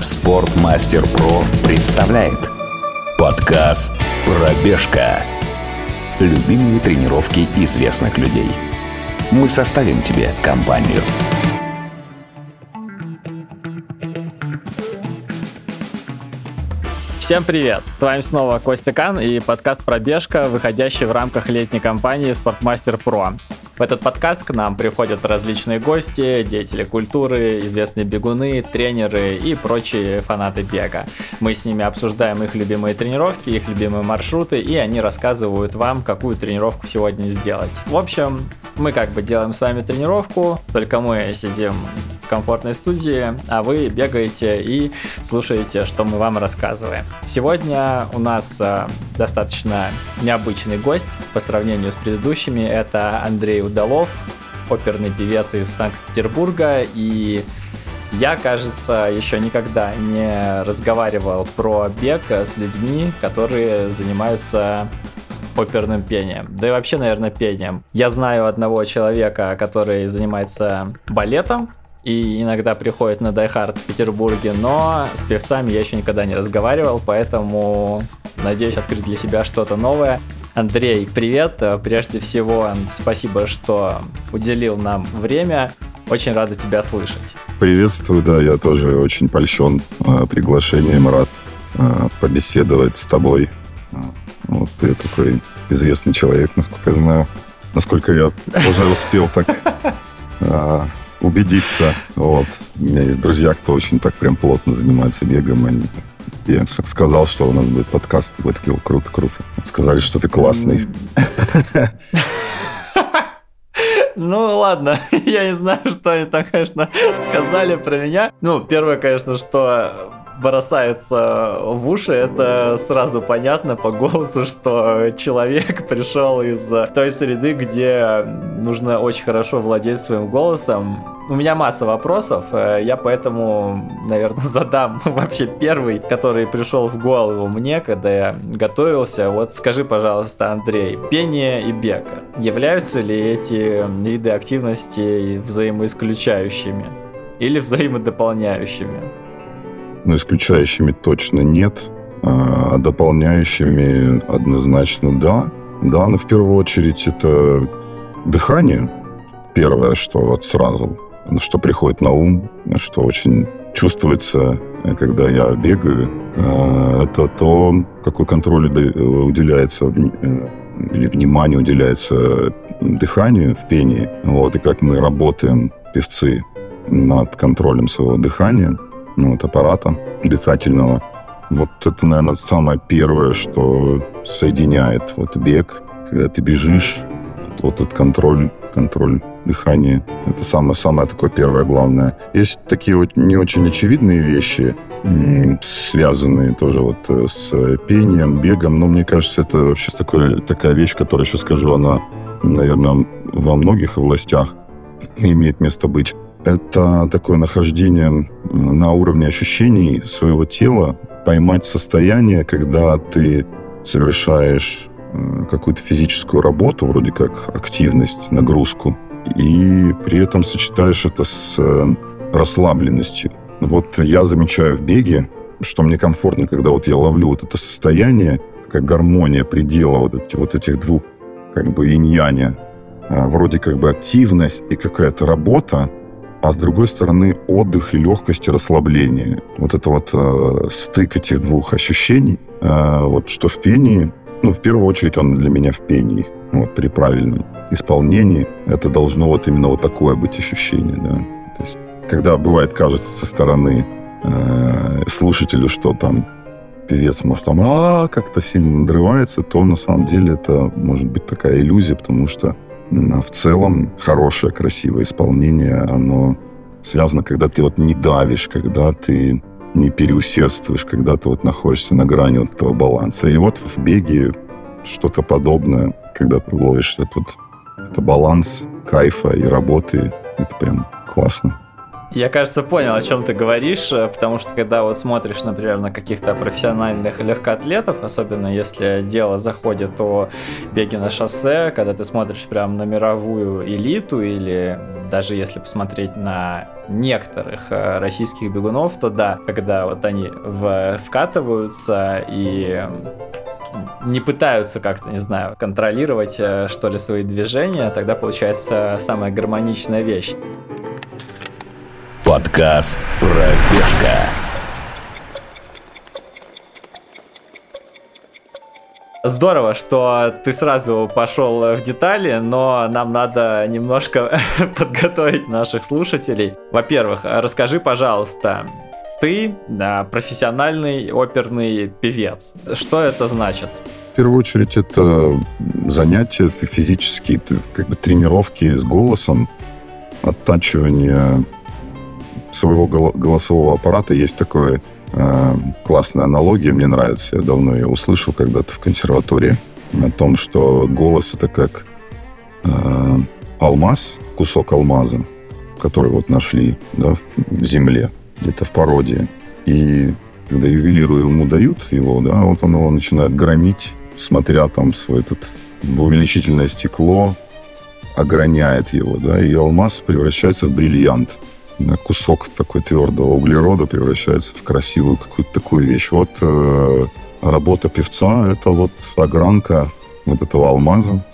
Спортмастер Про представляет подкаст «Пробежка». Любимые тренировки известных людей. Мы составим тебе компанию. Всем привет! С вами снова Костя Кан и подкаст «Пробежка», выходящий в рамках летней кампании «Спортмастер Про». В этот подкаст к нам приходят различные гости, деятели культуры, известные бегуны, тренеры и прочие фанаты бега. Мы с ними обсуждаем их любимые тренировки, их любимые маршруты, и они рассказывают вам, какую тренировку сегодня сделать. В общем, мы как бы делаем с вами тренировку, только мы сидим в комфортной студии, а вы бегаете и слушаете, что мы вам рассказываем. Сегодня у нас э, достаточно необычный гость по сравнению с предыдущими. Это Андрей Удалов, оперный певец из Санкт-Петербурга и я, кажется, еще никогда не разговаривал про бег с людьми, которые занимаются оперным пением. Да и вообще, наверное, пением. Я знаю одного человека, который занимается балетом, и иногда приходит на Hard в Петербурге, но с певцами я еще никогда не разговаривал, поэтому надеюсь открыть для себя что-то новое. Андрей, привет! Прежде всего, спасибо, что уделил нам время. Очень рада тебя слышать. Приветствую, да, я тоже очень польщен э, приглашением, рад э, побеседовать с тобой. Э, вот ты такой известный человек, насколько я знаю. Насколько я уже успел так э, убедиться. Вот. У меня есть друзья, кто очень так прям плотно занимается бегом. Они я им сказал, что у нас будет подкаст. Вы такие, круто, круто. Сказали, что ты классный. Ну ладно, я не знаю, что они там, конечно, сказали про меня. Ну, первое, конечно, что бросается в уши, это сразу понятно по голосу, что человек пришел из той среды, где нужно очень хорошо владеть своим голосом. У меня масса вопросов, э, я поэтому, наверное, задам вообще первый, который пришел в голову мне, когда я готовился. Вот скажи, пожалуйста, Андрей, пение и бег, являются ли эти виды активности взаимоисключающими или взаимодополняющими? Но исключающими точно нет, а дополняющими однозначно да. Да, но в первую очередь это дыхание. Первое, что вот сразу, что приходит на ум, что очень чувствуется, когда я бегаю, а, это то, какой контроль уделяется э, или внимание уделяется дыханию в пении, вот, и как мы работаем, певцы, над контролем своего дыхания – ну, вот, аппарата дыхательного. Вот это, наверное, самое первое, что соединяет вот бег, когда ты бежишь, вот этот контроль, контроль дыхания. Это самое-самое такое первое главное. Есть такие вот не очень очевидные вещи, связанные тоже вот э, с пением, бегом, но мне кажется, это вообще такое, такая вещь, которая, сейчас скажу, она, наверное, во многих областях имеет место быть это такое нахождение на уровне ощущений своего тела, поймать состояние, когда ты совершаешь какую-то физическую работу, вроде как активность, нагрузку, и при этом сочетаешь это с э, расслабленностью. Вот я замечаю в беге, что мне комфортно, когда вот я ловлю вот это состояние, как гармония предела вот, эти, вот этих двух как бы инь-яня, а, вроде как бы активность и какая-то работа, а с другой стороны отдых и легкость и расслабление. Вот это вот э, стык этих двух ощущений, э, вот что в пении, ну, в первую очередь он для меня в пении, вот при правильном исполнении, это должно вот именно вот такое быть ощущение, да. То есть, когда бывает, кажется со стороны э, слушателю, что там певец может там а, как-то сильно надрывается, то на самом деле это может быть такая иллюзия, потому что в целом хорошее, красивое исполнение, оно связано, когда ты вот не давишь, когда ты не переусердствуешь, когда ты вот находишься на грани вот этого баланса. И вот в беге что-то подобное, когда ты ловишь этот это баланс кайфа и работы, это прям классно. Я, кажется, понял, о чем ты говоришь, э, потому что когда вот смотришь, например, на каких-то профессиональных легкоатлетов, особенно если дело заходит о беге на шоссе, когда ты смотришь прям на мировую элиту или даже если посмотреть на некоторых э, российских бегунов, то да, когда вот они в, вкатываются и не пытаются как-то, не знаю, контролировать, э, что ли, свои движения, тогда получается самая гармоничная вещь. Подкаст «Пробежка». Здорово, что ты сразу пошел в детали, но нам надо немножко подготовить наших слушателей. Во-первых, расскажи, пожалуйста, ты да, профессиональный оперный певец. Что это значит? В первую очередь это занятия, это физические это как бы тренировки с голосом, оттачивание своего голосового аппарата есть такое э, классная аналогия, мне нравится. Я давно ее услышал когда-то в консерватории о том, что голос это как э, алмаз, кусок алмаза, который вот нашли да, в земле, где-то в породе. И когда ювелиру ему дают его, да, вот он его начинает громить, смотря там свой этот увеличительное стекло, ограняет его, да, и алмаз превращается в бриллиант кусок такой твердого углерода превращается в красивую какую-то такую вещь. Вот э, работа певца — это вот огранка вот этого алмаза,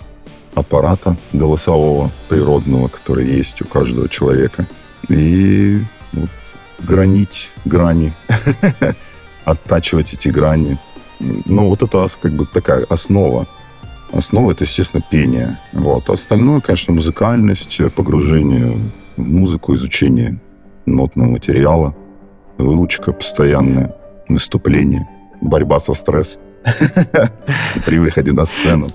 аппарата голосового, природного, который есть у каждого человека. И вот, гранить грани, оттачивать эти грани. Ну, вот это как бы такая основа. Основа — это, естественно, пение. Вот. Остальное, конечно, музыкальность, погружение музыку, изучение нотного материала, выучка постоянная, выступление, борьба со стрессом при выходе на сцену.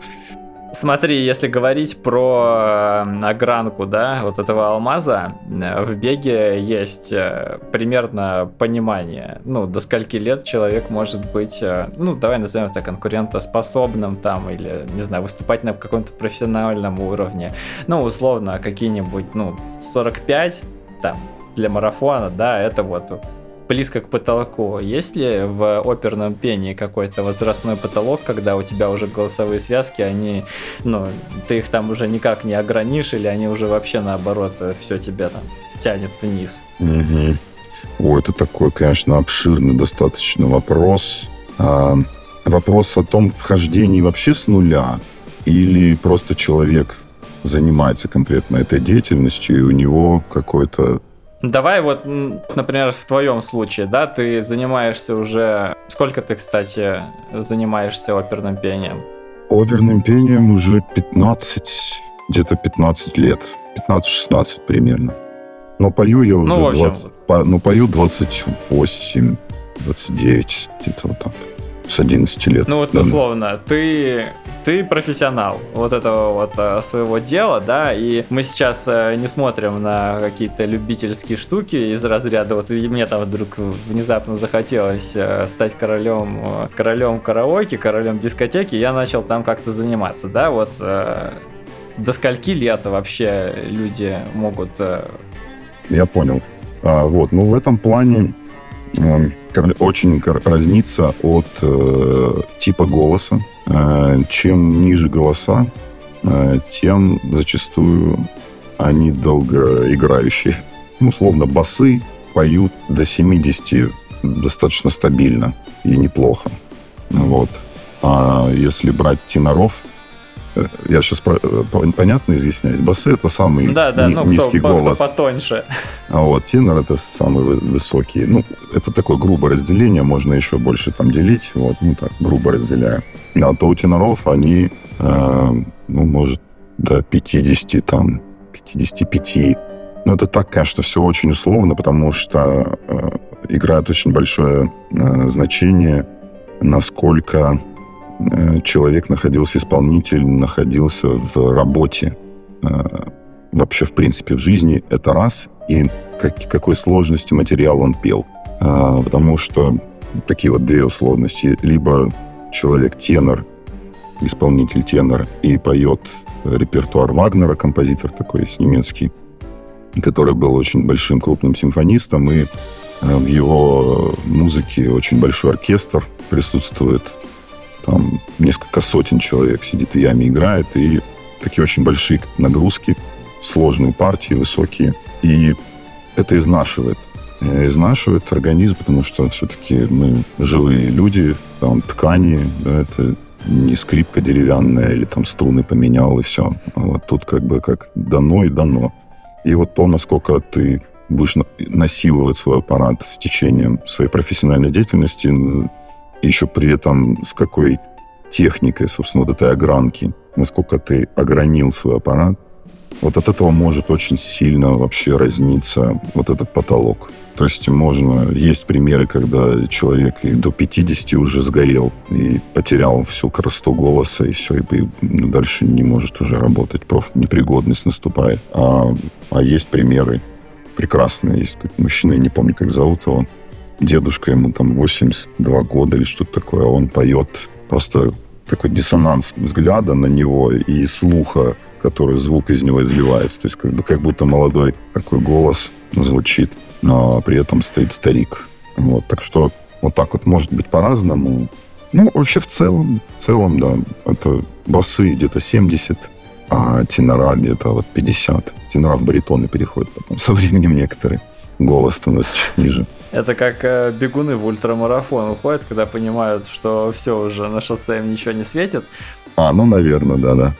Смотри, если говорить про э, огранку, да, вот этого алмаза, э, в беге есть э, примерно понимание, ну, до скольки лет человек может быть, ну, давай назовем это конкурентоспособным там, или, не знаю, выступать на каком-то профессиональном уровне. Ну, условно, какие-нибудь, ну, 45, там, для марафона, да, это вот близко к потолку. Есть ли в оперном пении какой-то возрастной потолок, когда у тебя уже голосовые связки, они, ну, ты их там уже никак не огранишь, или они уже вообще наоборот все тебя там тянет вниз? Угу. О, это такой, конечно, обширный достаточно вопрос. А, вопрос о том, вхождении вообще с нуля, или просто человек занимается конкретно этой деятельностью, и у него какой-то Давай вот, например, в твоем случае, да, ты занимаешься уже... Сколько ты, кстати, занимаешься оперным пением? Оперным пением уже 15, где-то 15 лет. 15-16 примерно. Но пою я уже ну, общем... 20, по, ну, пою 28, 29, где-то вот так. С 11 лет. Ну вот условно, ты ты профессионал вот этого вот э, своего дела, да, и мы сейчас э, не смотрим на какие-то любительские штуки из разряда, вот и мне там вдруг внезапно захотелось э, стать королем, королем караоке, королем дискотеки, я начал там как-то заниматься, да, вот до скольки лет вообще люди могут... Я понял. А, вот, ну в этом плане очень разнится от э, типа голоса. Э, чем ниже голоса, э, тем зачастую они долгоиграющие. Ну, условно, басы поют до 70 достаточно стабильно и неплохо. Вот. А если брать теноров, я сейчас про, понятно изъясняюсь. Басы это самый да, да, ни, ну, низкий кто, голос. Кто потоньше. А вот тенор это самый высокий. Ну, это такое грубое разделение, можно еще больше там делить. Вот, ну так, грубо разделяю. А то у теноров они, э, ну, может, до 50, там, 55. Но это так, конечно, все очень условно, потому что э, играет очень большое э, значение, насколько э, человек находился, исполнитель находился в работе. Э, вообще, в принципе, в жизни это раз. И как, какой сложности материал он пел. Э, потому что такие вот две условности. Либо человек тенор, исполнитель тенор, и поет репертуар Вагнера, композитор такой есть немецкий. который был очень большим крупным симфонистом, и э, в его музыке очень большой оркестр присутствует. Там несколько сотен человек сидит в яме, играет, и такие очень большие нагрузки, сложные партии, высокие. И это изнашивает. Э, изнашивает организм, потому что все-таки мы живые люди, там ткани, да, это не скрипка деревянная или там струны поменял и все. А вот тут как бы как дано и дано. И вот то, насколько ты будешь насиловать свой аппарат с течением своей профессиональной деятельности, еще при этом с какой техникой, собственно, вот этой огранки, насколько ты огранил свой аппарат, вот от этого может очень сильно вообще разниться вот этот потолок. То есть можно... Есть примеры, когда человек и до 50 уже сгорел и потерял всю красоту голоса, и все, и ну, дальше не может уже работать. Просто непригодность наступает. А, а есть примеры прекрасные. Есть мужчина, я не помню, как зовут его. Дедушка, ему там 82 года или что-то такое. Он поет просто такой диссонанс взгляда на него и слуха, который звук из него изливается. То есть как, бы, как будто молодой такой голос звучит но при этом стоит старик. Вот, так что вот так вот может быть по-разному. Ну, вообще в целом, в целом, да, это басы где-то 70, а тенора где-то вот 50. Тенора в баритоны переходят потом со временем некоторые. Голос становится чуть ниже. Это как э, бегуны в ультрамарафон уходят, когда понимают, что все уже на шоссе им ничего не светит. А, ну, наверное, да-да.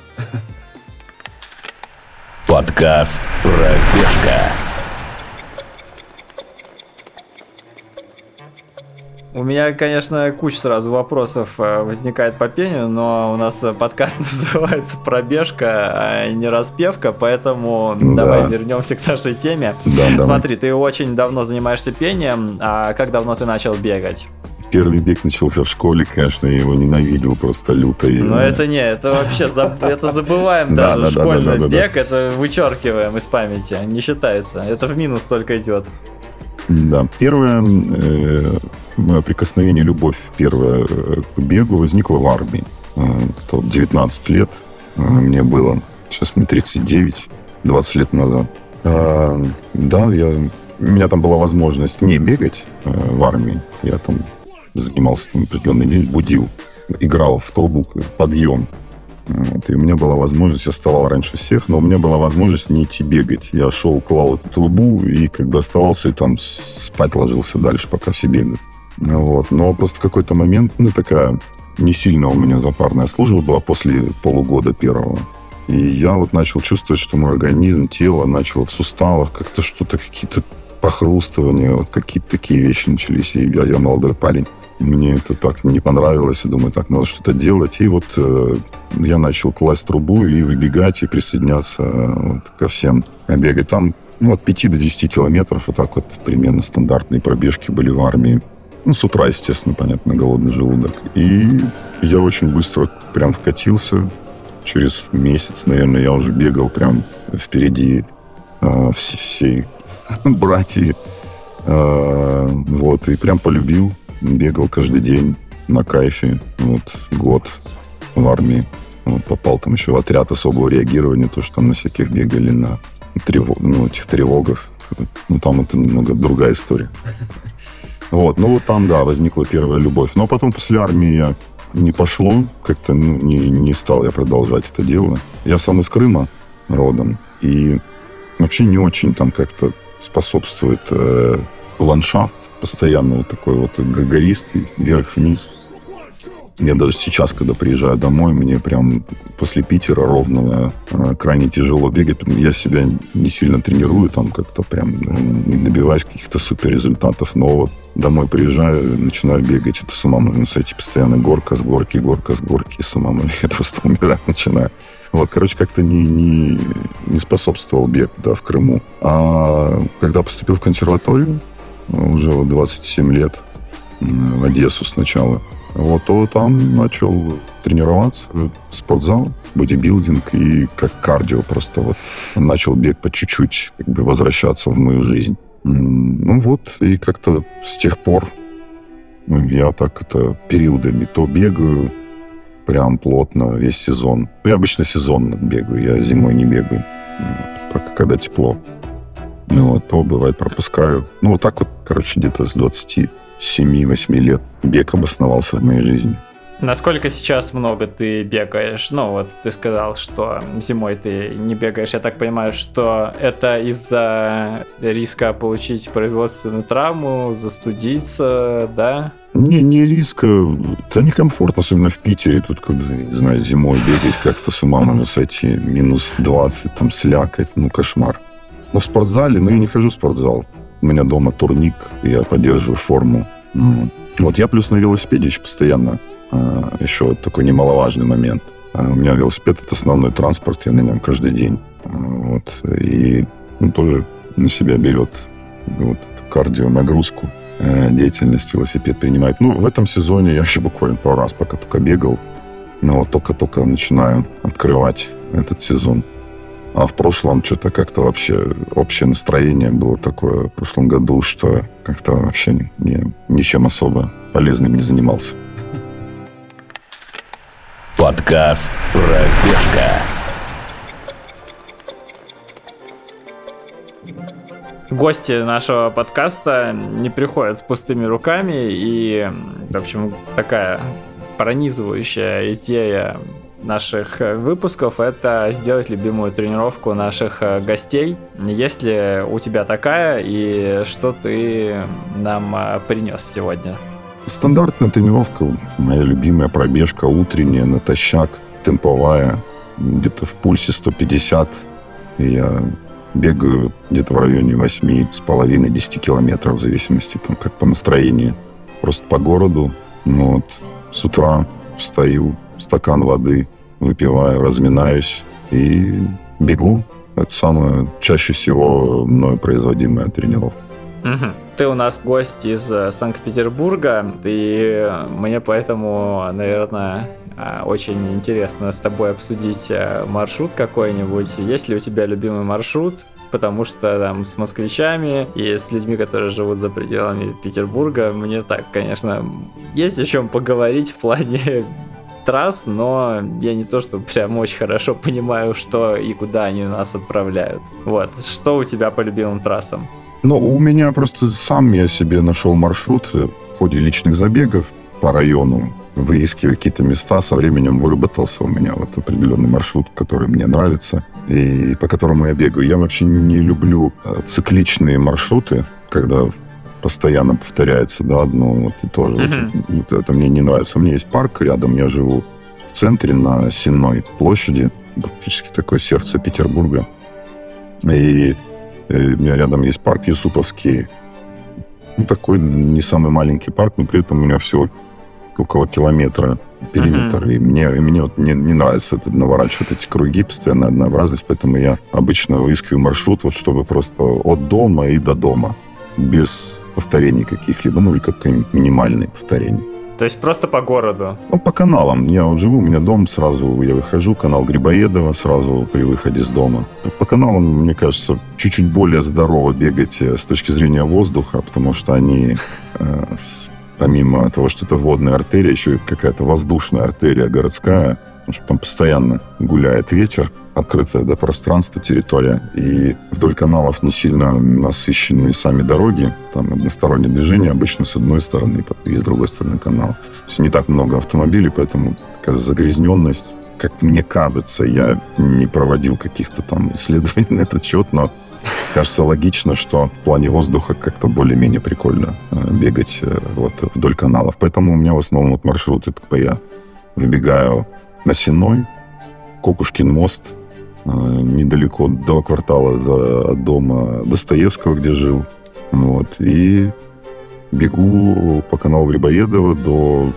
Подкаст «Пробежка». У меня, конечно, куча сразу вопросов э, возникает по пению, но у нас подкаст называется «Пробежка», а не «Распевка», поэтому да. давай вернемся к нашей теме. Да, Смотри, ты очень давно занимаешься пением, а как давно ты начал бегать? Первый бег начался в школе, конечно, я его ненавидел просто люто. Но это не, это вообще, это забываем даже, школьный бег, это вычеркиваем из памяти, не считается, это в минус только идет. Да, первое э, прикосновение, любовь первая э, к бегу возникла в армии. Э, 19 лет э, мне было. Сейчас мне 39, 20 лет назад. Э, да, я, у меня там была возможность не бегать э, в армии. Я там занимался там определенный день, будил, играл в трубу, подъем вот, и у меня была возможность, я вставал раньше всех, но у меня была возможность не идти бегать. Я шел, клал эту трубу, и когда оставался, там спать ложился дальше, пока все бегают. Вот. Но просто в какой-то момент, ну, такая не сильно у меня запарная служба была после полугода первого. И я вот начал чувствовать, что мой организм, тело начало в суставах как-то что-то, какие-то похрустывания, вот какие-то такие вещи начались. И я, я молодой парень. Мне это так не понравилось. Я думаю, так, надо что-то делать. И вот э, я начал класть трубу и выбегать, и присоединяться э, вот, ко всем бегать. Там ну, от 5 до 10 километров, вот так вот примерно стандартные пробежки были в армии. Ну, с утра, естественно, понятно, голодный желудок. И я очень быстро прям вкатился. Через месяц, наверное, я уже бегал прям впереди э, всей братьи. Э, вот, и прям полюбил бегал каждый день на кайфе. Вот год в армии. Вот, попал там еще в отряд особого реагирования, то, что там на всяких бегали на тревог, ну, этих тревогах. Ну, там это немного другая история. Вот, ну вот там, да, возникла первая любовь. Но потом после армии я не пошло, как-то ну, не, не стал я продолжать это дело. Я сам из Крыма родом, и вообще не очень там как-то способствует э, ландшафт постоянно вот такой вот гористый, вверх-вниз. Я даже сейчас, когда приезжаю домой, мне прям после Питера ровно э, крайне тяжело бегать. Я себя не сильно тренирую, там как-то прям ну, не добиваюсь каких-то супер результатов. Но вот домой приезжаю, начинаю бегать, это с ума можно сойти. Постоянно горка с горки, горка с горки, с ума можно. Я просто умирать начинаю. Вот, короче, как-то не, не, не способствовал бег да, в Крыму. А когда поступил в консерваторию, уже вот 27 лет в Одессу сначала. Вот, то там начал тренироваться, спортзал, бодибилдинг и как кардио просто вот начал бег по чуть-чуть как бы возвращаться в мою жизнь. Ну вот, и как-то с тех пор ну, я так это периодами то бегаю прям плотно весь сезон. Я обычно сезонно бегаю, я зимой не бегаю, вот, когда тепло. Ну, вот, то бывает пропускаю. Ну, вот так вот, короче, где-то с 27-8 лет бег обосновался в моей жизни. Насколько сейчас много ты бегаешь? Ну, вот ты сказал, что зимой ты не бегаешь. Я так понимаю, что это из-за риска получить производственную травму, застудиться, да? Не, не риска. Это некомфортно, особенно в Питере. Тут, как бы, не знаю, зимой бегать как-то с ума можно сойти. Минус 20, там, слякать. Ну, кошмар. Но в спортзале, ну, я не хожу в спортзал. У меня дома турник, я поддерживаю форму. Ну, вот я плюс на велосипеде еще постоянно а, еще такой немаловажный момент. А, у меня велосипед — это основной транспорт, я на нем каждый день. А, вот. И ну, тоже на себя берет вот эту кардионагрузку, э, деятельность велосипед принимает. Ну, в этом сезоне я еще буквально пару раз пока только бегал. Но вот только-только начинаю открывать этот сезон. А в прошлом что-то как-то вообще общее настроение было такое в прошлом году, что как-то вообще не, ничем особо полезным не занимался. Подкаст «Пробежка». Гости нашего подкаста не приходят с пустыми руками, и, в общем, такая пронизывающая идея наших выпусков это сделать любимую тренировку наших гостей. Есть ли у тебя такая и что ты нам принес сегодня? Стандартная тренировка, моя любимая пробежка утренняя, натощак, темповая, где-то в пульсе 150. И я бегаю где-то в районе 8 с половиной 10 километров, в зависимости там как по настроению. Просто по городу. Ну, вот. С утра встаю, стакан воды выпиваю, разминаюсь и бегу. Это самая чаще всего мною производимая тренировка. Угу. Ты у нас гость из э, Санкт-Петербурга, и мне поэтому, наверное, а, очень интересно с тобой обсудить э, маршрут какой-нибудь. Есть ли у тебя любимый маршрут? Потому что там с москвичами и с людьми, которые живут за пределами Петербурга, мне так, конечно, есть о чем поговорить в плане трасс, но я не то, что прям очень хорошо понимаю, что и куда они нас отправляют. Вот. Что у тебя по любимым трассам? Ну, у меня просто сам я себе нашел маршрут в ходе личных забегов по району, выискивая какие-то места, со временем выработался у меня вот определенный маршрут, который мне нравится и по которому я бегаю. Я вообще не люблю э, цикличные маршруты, когда постоянно повторяется, да, одно вот и то же. Mm-hmm. Вот, вот это мне не нравится. У меня есть парк рядом, я живу в центре на Сенной площади, практически такое сердце Петербурга. И Э, у меня рядом есть парк Юсуповский. Ну, такой не самый маленький парк, но при этом у меня всего около километра периметр. Uh-huh. И мне, и мне вот не, не нравится это, наворачивать эти круги, постоянно однообразность, поэтому я обычно выискиваю маршрут, вот чтобы просто от дома и до дома, без повторений каких-либо, ну или как-нибудь минимальные повторения. То есть просто по городу? Ну, по каналам. Я вот живу, у меня дом сразу, я выхожу, канал Грибоедова сразу при выходе с дома. По каналам, мне кажется, чуть-чуть более здорово бегать э, с точки зрения воздуха, потому что они э, помимо того, что это водная артерия, еще и какая-то воздушная артерия городская, потому что там постоянно гуляет ветер, открытое да, пространство, территория. И вдоль каналов не сильно насыщенные сами дороги. Там одностороннее движение обычно с одной стороны и с другой стороны канала. То есть не так много автомобилей, поэтому такая загрязненность как мне кажется, я не проводил каких-то там исследований на этот счет, но кажется логично, что в плане воздуха как-то более-менее прикольно э, бегать э, вот вдоль каналов. Поэтому у меня в основном вот маршруты, типа я выбегаю на Сеной, Кокушкин мост, Э, недалеко до квартала за, дома Достоевского, где жил. Вот. И бегу по каналу Грибоедова до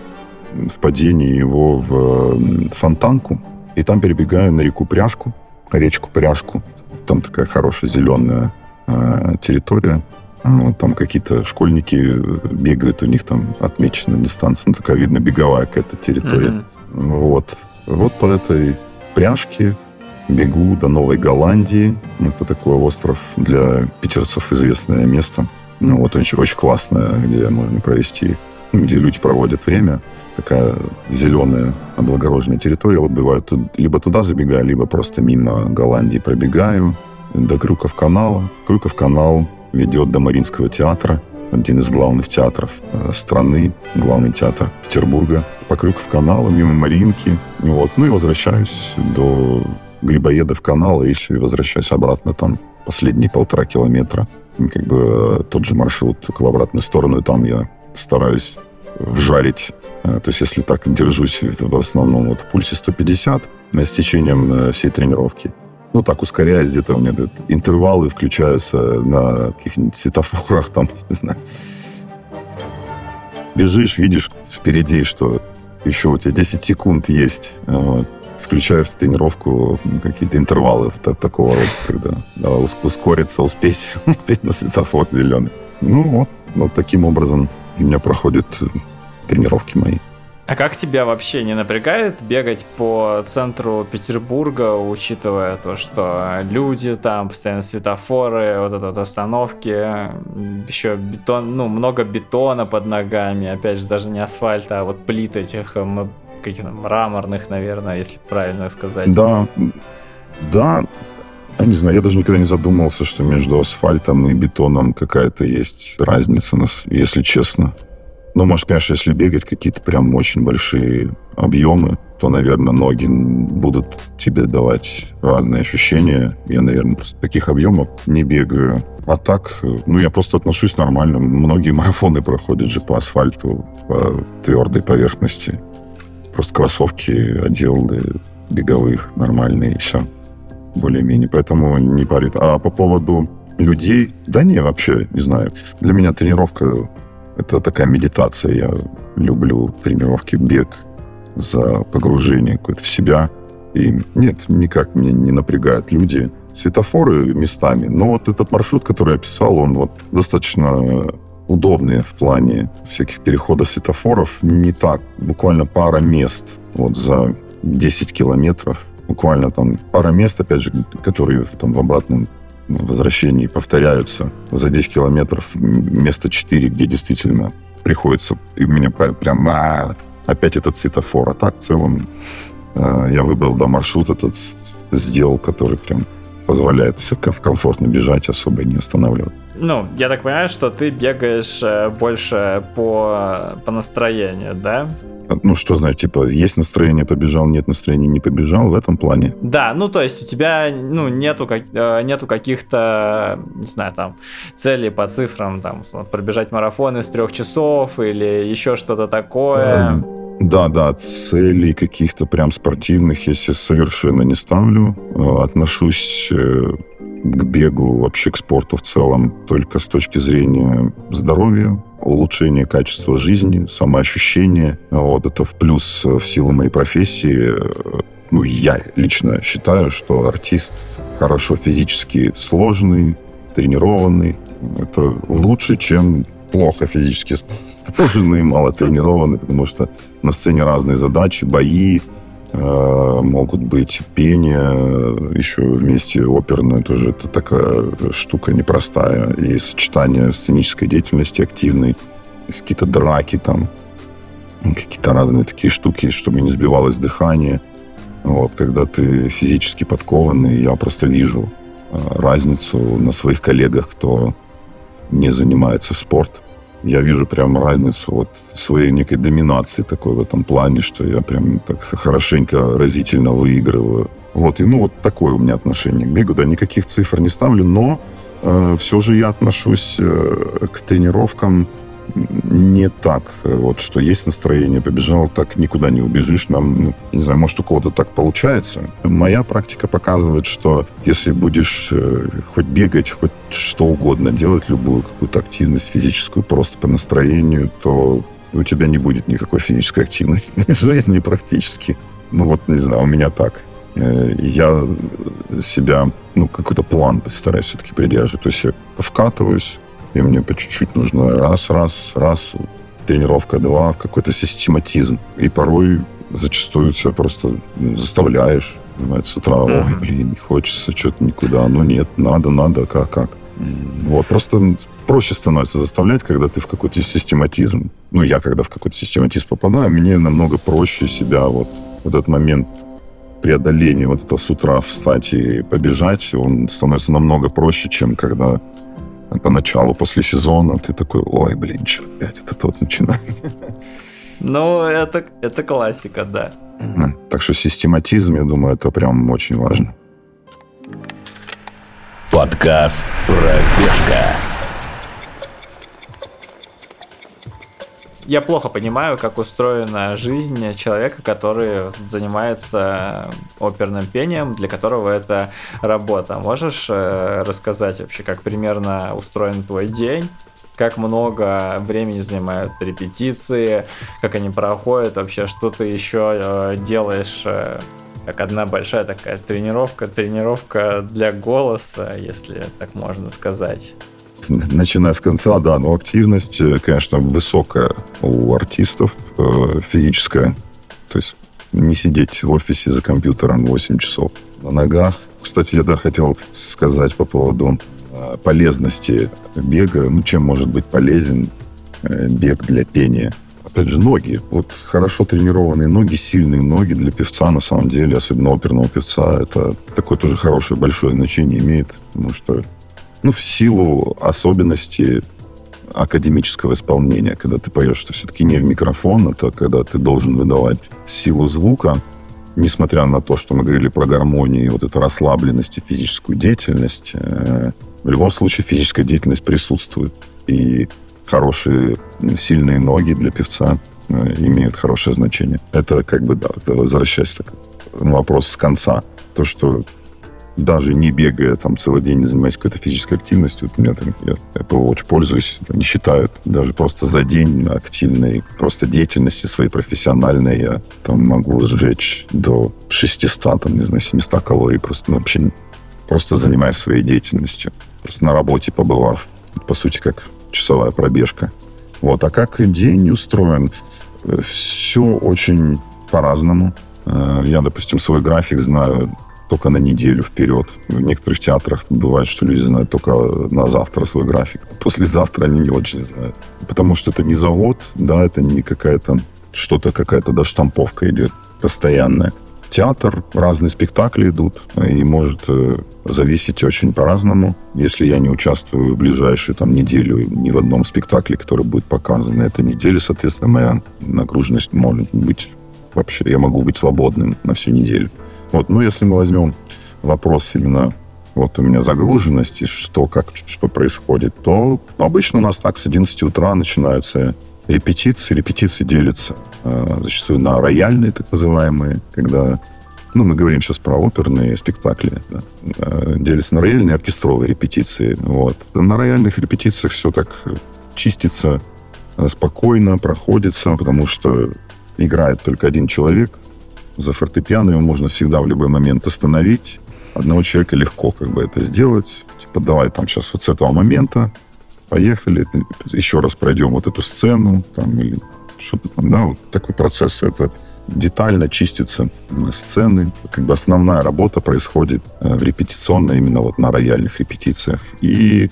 впадения его в Фонтанку. И там перебегаю на реку Пряжку, речку Пряжку. Там такая хорошая зеленая э, территория. Вот, там какие-то школьники бегают, у них там отмечена дистанция. Ну, такая, видно, беговая какая-то территория. Mm-hmm. Вот. Вот по этой пряжке бегу до Новой Голландии. Это такой остров для питерцев известное место. Ну, вот очень, очень классное, где можно провести, где люди проводят время. Такая зеленая, облагороженная территория. Вот бывает, либо туда забегаю, либо просто мимо Голландии пробегаю. до Крюков канала. Крюков канал ведет до Мариинского театра, один из главных театров э, страны, главный театр Петербурга. По Крюков каналу, мимо Маринки. Вот. Ну и возвращаюсь до Грибоедов канала и еще и возвращаюсь обратно там последние полтора километра. Как бы э, тот же маршрут, в обратную сторону. И там я стараюсь вжарить. Э, то есть если так держусь в основном вот пульсе 150 с течением всей тренировки, ну, так ускоряясь, где-то у меня интервалы включаются на каких-нибудь светофорах, там, не знаю. Бежишь, видишь впереди, что еще у тебя 10 секунд есть. Вот. Включаешь в тренировку какие-то интервалы так, такого рода, когда да, ускориться, успеть, успеть на светофор зеленый. Ну вот, вот таким образом у меня проходят тренировки мои. А как тебя вообще не напрягает бегать по центру Петербурга, учитывая то, что люди там, постоянно светофоры, вот это вот остановки, еще бетон, ну, много бетона под ногами, опять же, даже не асфальта, а вот плит этих каких-то мраморных, наверное, если правильно сказать. Да, да, я не знаю, я даже никогда не задумывался, что между асфальтом и бетоном какая-то есть разница, если честно. Ну, может, конечно, если бегать какие-то прям очень большие объемы, то, наверное, ноги будут тебе давать разные ощущения. Я, наверное, просто таких объемов не бегаю. А так, ну, я просто отношусь нормально. Многие марафоны проходят же по асфальту, по твердой поверхности. Просто кроссовки одел, беговых, нормальные, и все. Более-менее. Поэтому не парит. А по поводу людей, да не, вообще, не знаю. Для меня тренировка это такая медитация. Я люблю тренировки, бег за погружение какое-то в себя. И нет, никак меня не напрягают люди. Светофоры местами. Но вот этот маршрут, который я писал, он вот достаточно удобный в плане всяких переходов светофоров. Не так. Буквально пара мест вот за 10 километров. Буквально там пара мест, опять же, которые там в обратном возвращении повторяются за 10 километров вместо 4, где действительно приходится, и у меня прям а, опять этот светофор. А так в целом э, я выбрал да, маршрут этот, сделал, который прям позволяет комфортно бежать, особо не останавливать. Ну, я так понимаю, что ты бегаешь э, больше по, по настроению, да? ну, что знаю, типа, есть настроение, побежал, нет настроения, не побежал в этом плане. Да, ну, то есть у тебя, ну, нету, как, э, нету каких-то, не знаю, там, целей по цифрам, там, пробежать марафон из трех часов или еще что-то такое. Э, да, да, целей каких-то прям спортивных я себе совершенно не ставлю. Э, отношусь к бегу, вообще к спорту в целом, только с точки зрения здоровья, улучшения качества жизни, самоощущения. Вот это в плюс в силу моей профессии. Ну, я лично считаю, что артист хорошо физически сложный, тренированный. Это лучше, чем плохо физически сложенный, мало тренированный, потому что на сцене разные задачи, бои, Э, могут быть пение, еще вместе оперное, тоже это такая штука непростая. И сочетание сценической деятельности активной, какие-то драки там, какие-то разные такие штуки, чтобы не сбивалось дыхание. Вот, когда ты физически подкованный, я просто вижу э, разницу на своих коллегах, кто не занимается спортом я вижу прям разницу вот своей некой доминации такой в этом плане, что я прям так хорошенько, разительно выигрываю. Вот, и ну вот такое у меня отношение к бегу. Да, никаких цифр не ставлю, но э, все же я отношусь э, к тренировкам не так, вот, что есть настроение, побежал, так никуда не убежишь. Нам, ну, не знаю, может, у кого-то так получается. Моя практика показывает, что если будешь э, хоть бегать, хоть что угодно делать, любую какую-то активность физическую, просто по настроению, то у тебя не будет никакой физической активности в жизни практически. Ну вот, не знаю, у меня так. Э, я себя, ну, какой-то план постараюсь все-таки придерживать. То есть я вкатываюсь, и мне по чуть-чуть нужно раз, раз, раз, тренировка, два, какой-то систематизм. И порой зачастую себя просто заставляешь, понимаете, с утра, ой, блин, не хочется что-то никуда. Ну нет, надо, надо, как, как. Вот, просто проще становится заставлять, когда ты в какой-то систематизм. Ну, я когда в какой-то систематизм попадаю, мне намного проще себя вот, вот этот момент преодоление вот это с утра встать и побежать, он становится намного проще, чем когда поначалу, после сезона, ты такой, ой, блин, что опять это тот начинается. Ну, это, это классика, да. Так что систематизм, я думаю, это прям очень важно. Подкаст «Пробежка». Я плохо понимаю, как устроена жизнь человека, который занимается оперным пением, для которого это работа. Можешь э, рассказать вообще, как примерно устроен твой день? как много времени занимают репетиции, как они проходят, вообще что ты еще э, делаешь, э, как одна большая такая тренировка, тренировка для голоса, если так можно сказать. Начиная с конца, да, но активность, э, конечно, высокая у артистов, э, физическая. То есть не сидеть в офисе за компьютером 8 часов на ногах. Кстати, я да, хотел сказать по поводу э, полезности бега. Ну, чем может быть полезен бег для пения? Опять же, ноги. Вот хорошо тренированные ноги, сильные ноги для певца, на самом деле, особенно оперного певца, это такое тоже хорошее, большое значение имеет, потому что ну, в силу особенностей академического исполнения, когда ты поешь, что все-таки не в микрофон, это когда ты должен выдавать силу звука, несмотря на то, что мы говорили про гармонию, вот эту расслабленность и физическую деятельность, э, в любом случае физическая деятельность присутствует. И хорошие, сильные ноги для певца э, имеют хорошее значение. Это как бы, да, возвращаясь на вопрос с конца. То, что даже не бегая там целый день, не занимаясь какой-то физической активностью, вот у меня там, я Apple Watch пользуюсь, не считают, даже просто за день активной просто деятельности своей профессиональной я там могу сжечь до 600, там, не знаю, 700 калорий просто, ну, вообще просто занимаясь своей деятельностью, просто на работе побывав. По сути, как часовая пробежка. Вот. А как день устроен? Все очень по-разному. Э, я, допустим, свой график знаю только на неделю вперед. В некоторых театрах бывает, что люди знают только на завтра свой график. Послезавтра они не очень знают. Потому что это не завод, да, это не какая-то что-то, какая-то даже штамповка идет постоянная. Театр, разные спектакли идут, и может э, зависеть очень по-разному. Если я не участвую в ближайшую там, неделю ни в одном спектакле, который будет показан на этой неделе, соответственно, моя нагруженность может быть вообще, я могу быть свободным на всю неделю. Вот, ну, если мы возьмем вопрос именно вот у меня загруженности, что, как, что происходит, то ну, обычно у нас так с 11 утра начинаются репетиции. Репетиции делятся э, зачастую на рояльные, так называемые, когда ну, мы говорим сейчас про оперные спектакли, да, э, делятся на рояльные оркестровые репетиции. Вот. На рояльных репетициях все так чистится э, спокойно, проходится, потому что играет только один человек, за фортепиано его можно всегда в любой момент остановить. Одного человека легко как бы это сделать. Типа, давай там сейчас вот с этого момента поехали, еще раз пройдем вот эту сцену, там, или что-то там, да, вот такой процесс. Это детально чистятся сцены. Как бы основная работа происходит э, в репетиционной, именно вот на рояльных репетициях. И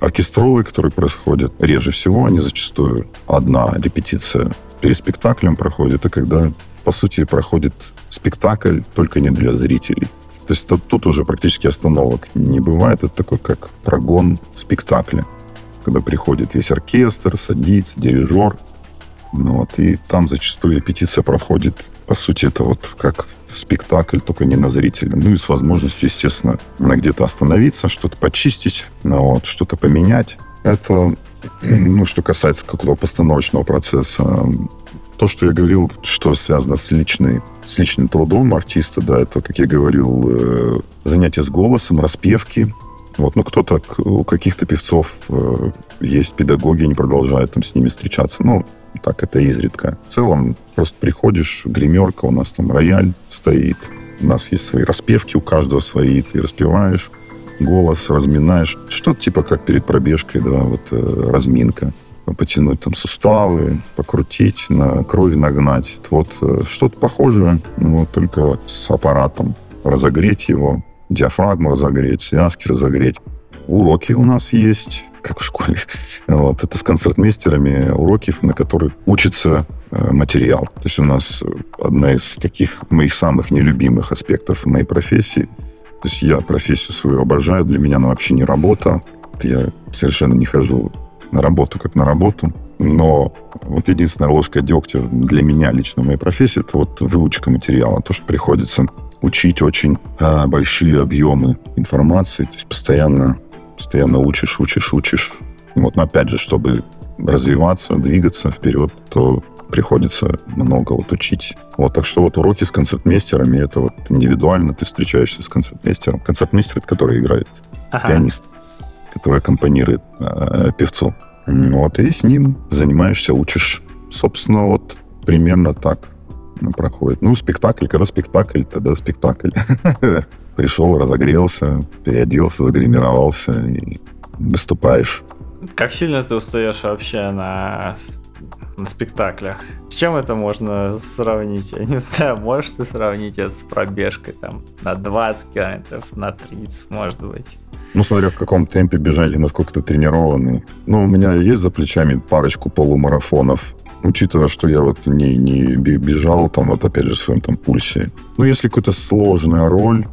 оркестровые, которые происходят реже всего, они зачастую одна репетиция перед спектаклем проходит, это когда по сути, проходит спектакль, только не для зрителей. То есть тут, уже практически остановок не бывает. Это такой как прогон спектакля, когда приходит весь оркестр, садится, дирижер. Ну, вот, и там зачастую репетиция проходит, по сути, это вот как спектакль, только не на зрителя. Ну и с возможностью, естественно, на где-то остановиться, что-то почистить, ну, вот, что-то поменять. Это, ну, что касается какого-то постановочного процесса то, что я говорил, что связано с, личной, с личным трудом артиста, да, это, как я говорил, э, занятия с голосом, распевки. Вот, ну, кто-то, у каких-то певцов э, есть педагоги, они продолжают там с ними встречаться. Ну, так это изредка. В целом, просто приходишь, гримерка, у нас там рояль стоит, у нас есть свои распевки, у каждого свои, ты распеваешь, голос разминаешь. Что-то типа как перед пробежкой, да, вот э, разминка потянуть там суставы, покрутить, на кровь нагнать. Вот э, что-то похожее, но только с аппаратом. Разогреть его, диафрагму разогреть, связки разогреть. уроки у нас есть, как в школе. Вот, это с концертмейстерами уроки, на которых учится э, материал. То есть у нас одна из таких моих самых нелюбимых аспектов моей профессии. То есть я профессию свою обожаю, для меня она вообще не работа. Я совершенно не хожу на работу как на работу. Но вот единственная ложка дегтя для меня лично в моей профессии это вот выучка материала. То, что приходится учить очень э, большие объемы информации, то есть постоянно, постоянно учишь, учишь, учишь. Вот, но опять же, чтобы развиваться, двигаться вперед, то приходится много вот учить. Вот, так что вот уроки с концертмейстерами, это вот индивидуально ты встречаешься с концертмейстером. Концертмейстер, это который играет, ага. пианист, который аккомпанирует э, певцу. Вот, и с ним занимаешься, учишь. Собственно, вот примерно так проходит. Ну, спектакль, когда спектакль, тогда спектакль. Пришел, разогрелся, переоделся, загримировался и выступаешь. Как сильно ты устаешь вообще на, на спектаклях? С чем это можно сравнить? Я не знаю, можешь ты сравнить это с пробежкой там на 20 километров, на 30, может быть? Ну, смотря в каком темпе бежать и насколько ты тренированный. Ну, у меня есть за плечами парочку полумарафонов учитывая, что я вот не, не бежал там вот опять же в своем там пульсе. Ну, если какая-то сложная роль,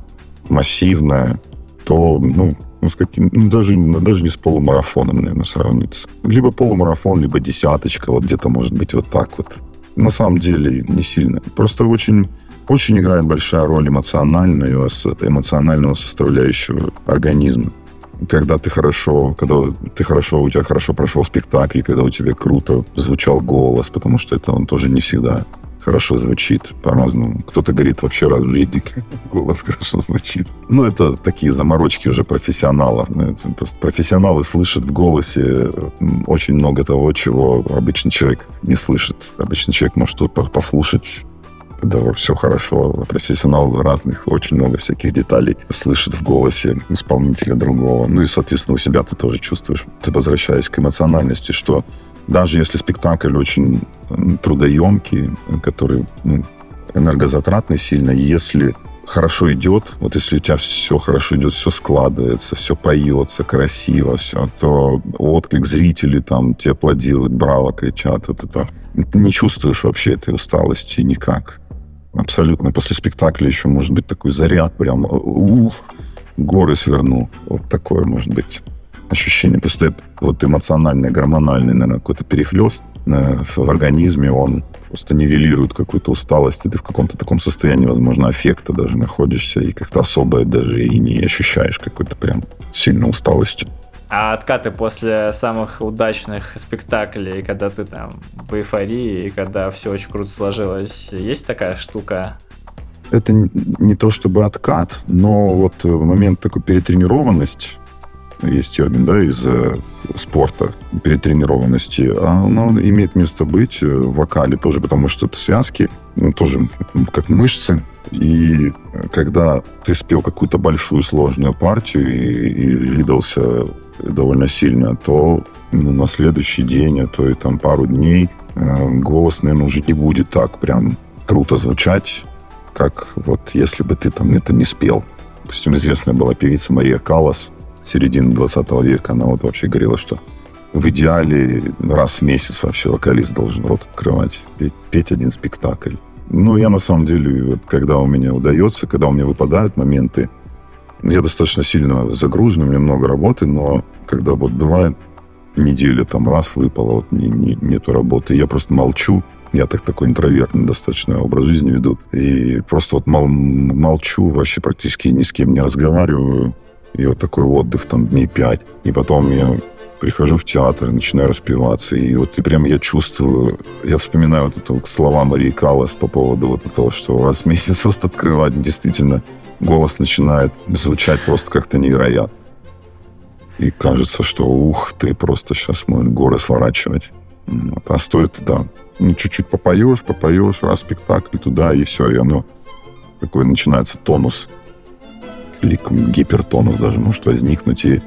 массивная, то, ну, ну, с каким, ну, даже, даже не с полумарафоном, наверное, сравнится. Либо полумарафон, либо десяточка, вот где-то, может быть, вот так вот. На самом деле не сильно. Просто очень, очень играет большая роль эмоциональную, эмоционального составляющего организма когда ты хорошо, когда ты хорошо, у тебя хорошо прошел спектакль, когда у тебя круто звучал голос, потому что это он тоже не всегда хорошо звучит по-разному. Кто-то говорит вообще раз в жизни, голос хорошо звучит. Ну, это такие заморочки уже профессионалов. Ну, просто профессионалы слышат в голосе очень много того, чего обычный человек не слышит. Обычный человек может послушать да, все хорошо. Профессионал разных, очень много всяких деталей слышит в голосе исполнителя другого. Ну и, соответственно, у себя ты тоже чувствуешь, ты возвращаясь к эмоциональности, что даже если спектакль очень трудоемкий, который ну, энергозатратный сильно, если хорошо идет, вот если у тебя все хорошо идет, все складывается, все поется красиво, все, то отклик зрителей там тебе аплодируют, браво кричат, вот это. Ты не чувствуешь вообще этой усталости никак. Абсолютно. После спектакля еще может быть такой заряд, прям ух, горы свернул. Вот такое может быть ощущение. Просто вот эмоциональный, гормональный, наверное, какой-то перехлест э, в организме, он просто нивелирует какую-то усталость, и ты в каком-то таком состоянии, возможно, аффекта даже находишься, и как-то особое даже и не ощущаешь какой-то прям сильной усталости. А откаты после самых удачных спектаклей, когда ты там в эйфории, и когда все очень круто сложилось, есть такая штука? Это не то чтобы откат, но вот момент такой перетренированности, есть термин, да, из э, спорта, перетренированности, оно имеет место быть в вокале тоже, потому что это связки, ну, тоже как мышцы, и когда ты спел какую-то большую сложную партию и, и видался довольно сильно, то ну, на следующий день, а то и там пару дней э, голос, наверное, уже не будет так прям круто звучать, как вот если бы ты там это не спел. Допустим, известная была певица Мария Калас, середины 20 века, она вот вообще говорила, что в идеале раз в месяц вообще вокалист должен рот открывать, петь, петь один спектакль. Ну, я на самом деле, вот, когда у меня удается, когда у меня выпадают моменты, я достаточно сильно загружен, у меня много работы, но когда вот бывает неделя там раз выпала, вот не, не, нету работы, я просто молчу, я так такой интровертный достаточно образ жизни веду. И просто вот мол, молчу, вообще практически ни с кем не разговариваю. И вот такой отдых там дней пять. И потом я прихожу в театр, начинаю распеваться. И вот и прям я чувствую, я вспоминаю вот это слова Марии Каллас по поводу вот этого, что раз в месяц вот открывать, действительно, голос начинает звучать просто как-то невероятно. И кажется, что ух, ты просто сейчас можешь горы сворачивать. А стоит, да, ну, чуть-чуть попоешь, попоешь, раз спектакль туда, и все, и оно такой начинается тонус. Или гипертонус даже может возникнуть, и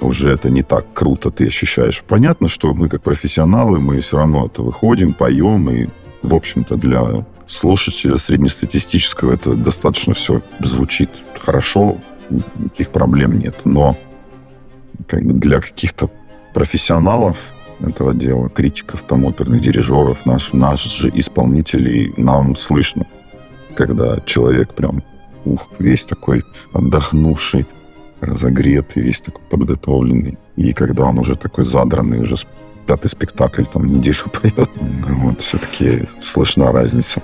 уже это не так круто ты ощущаешь. Понятно, что мы как профессионалы, мы все равно это выходим, поем, и, в общем-то, для слушателя среднестатистического это достаточно все звучит хорошо, никаких проблем нет. Но как бы для каких-то профессионалов этого дела, критиков, там, оперных дирижеров, наш, наш же исполнителей, нам слышно, когда человек прям, ух, весь такой отдохнувший, разогретый, весь такой подготовленный. И когда он уже такой задранный, уже пятый спектакль, там, неделю поет, вот, все-таки слышна разница.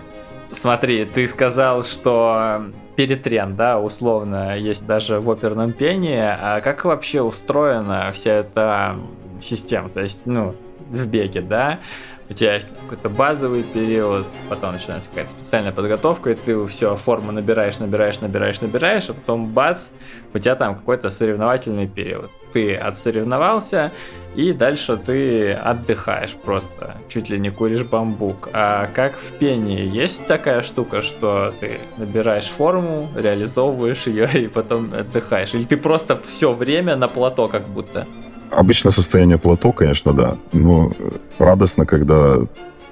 Смотри, ты сказал, что перетрен, да, условно, есть даже в оперном пении. А как вообще устроена вся эта систем, то есть, ну, в беге, да, у тебя есть какой-то базовый период, потом начинается какая-то специальная подготовка, и ты все, форму набираешь, набираешь, набираешь, набираешь, а потом бац, у тебя там какой-то соревновательный период. Ты отсоревновался, и дальше ты отдыхаешь просто, чуть ли не куришь бамбук. А как в пении, есть такая штука, что ты набираешь форму, реализовываешь ее и потом отдыхаешь? Или ты просто все время на плато как будто? Обычно состояние плато, конечно, да. Но радостно, когда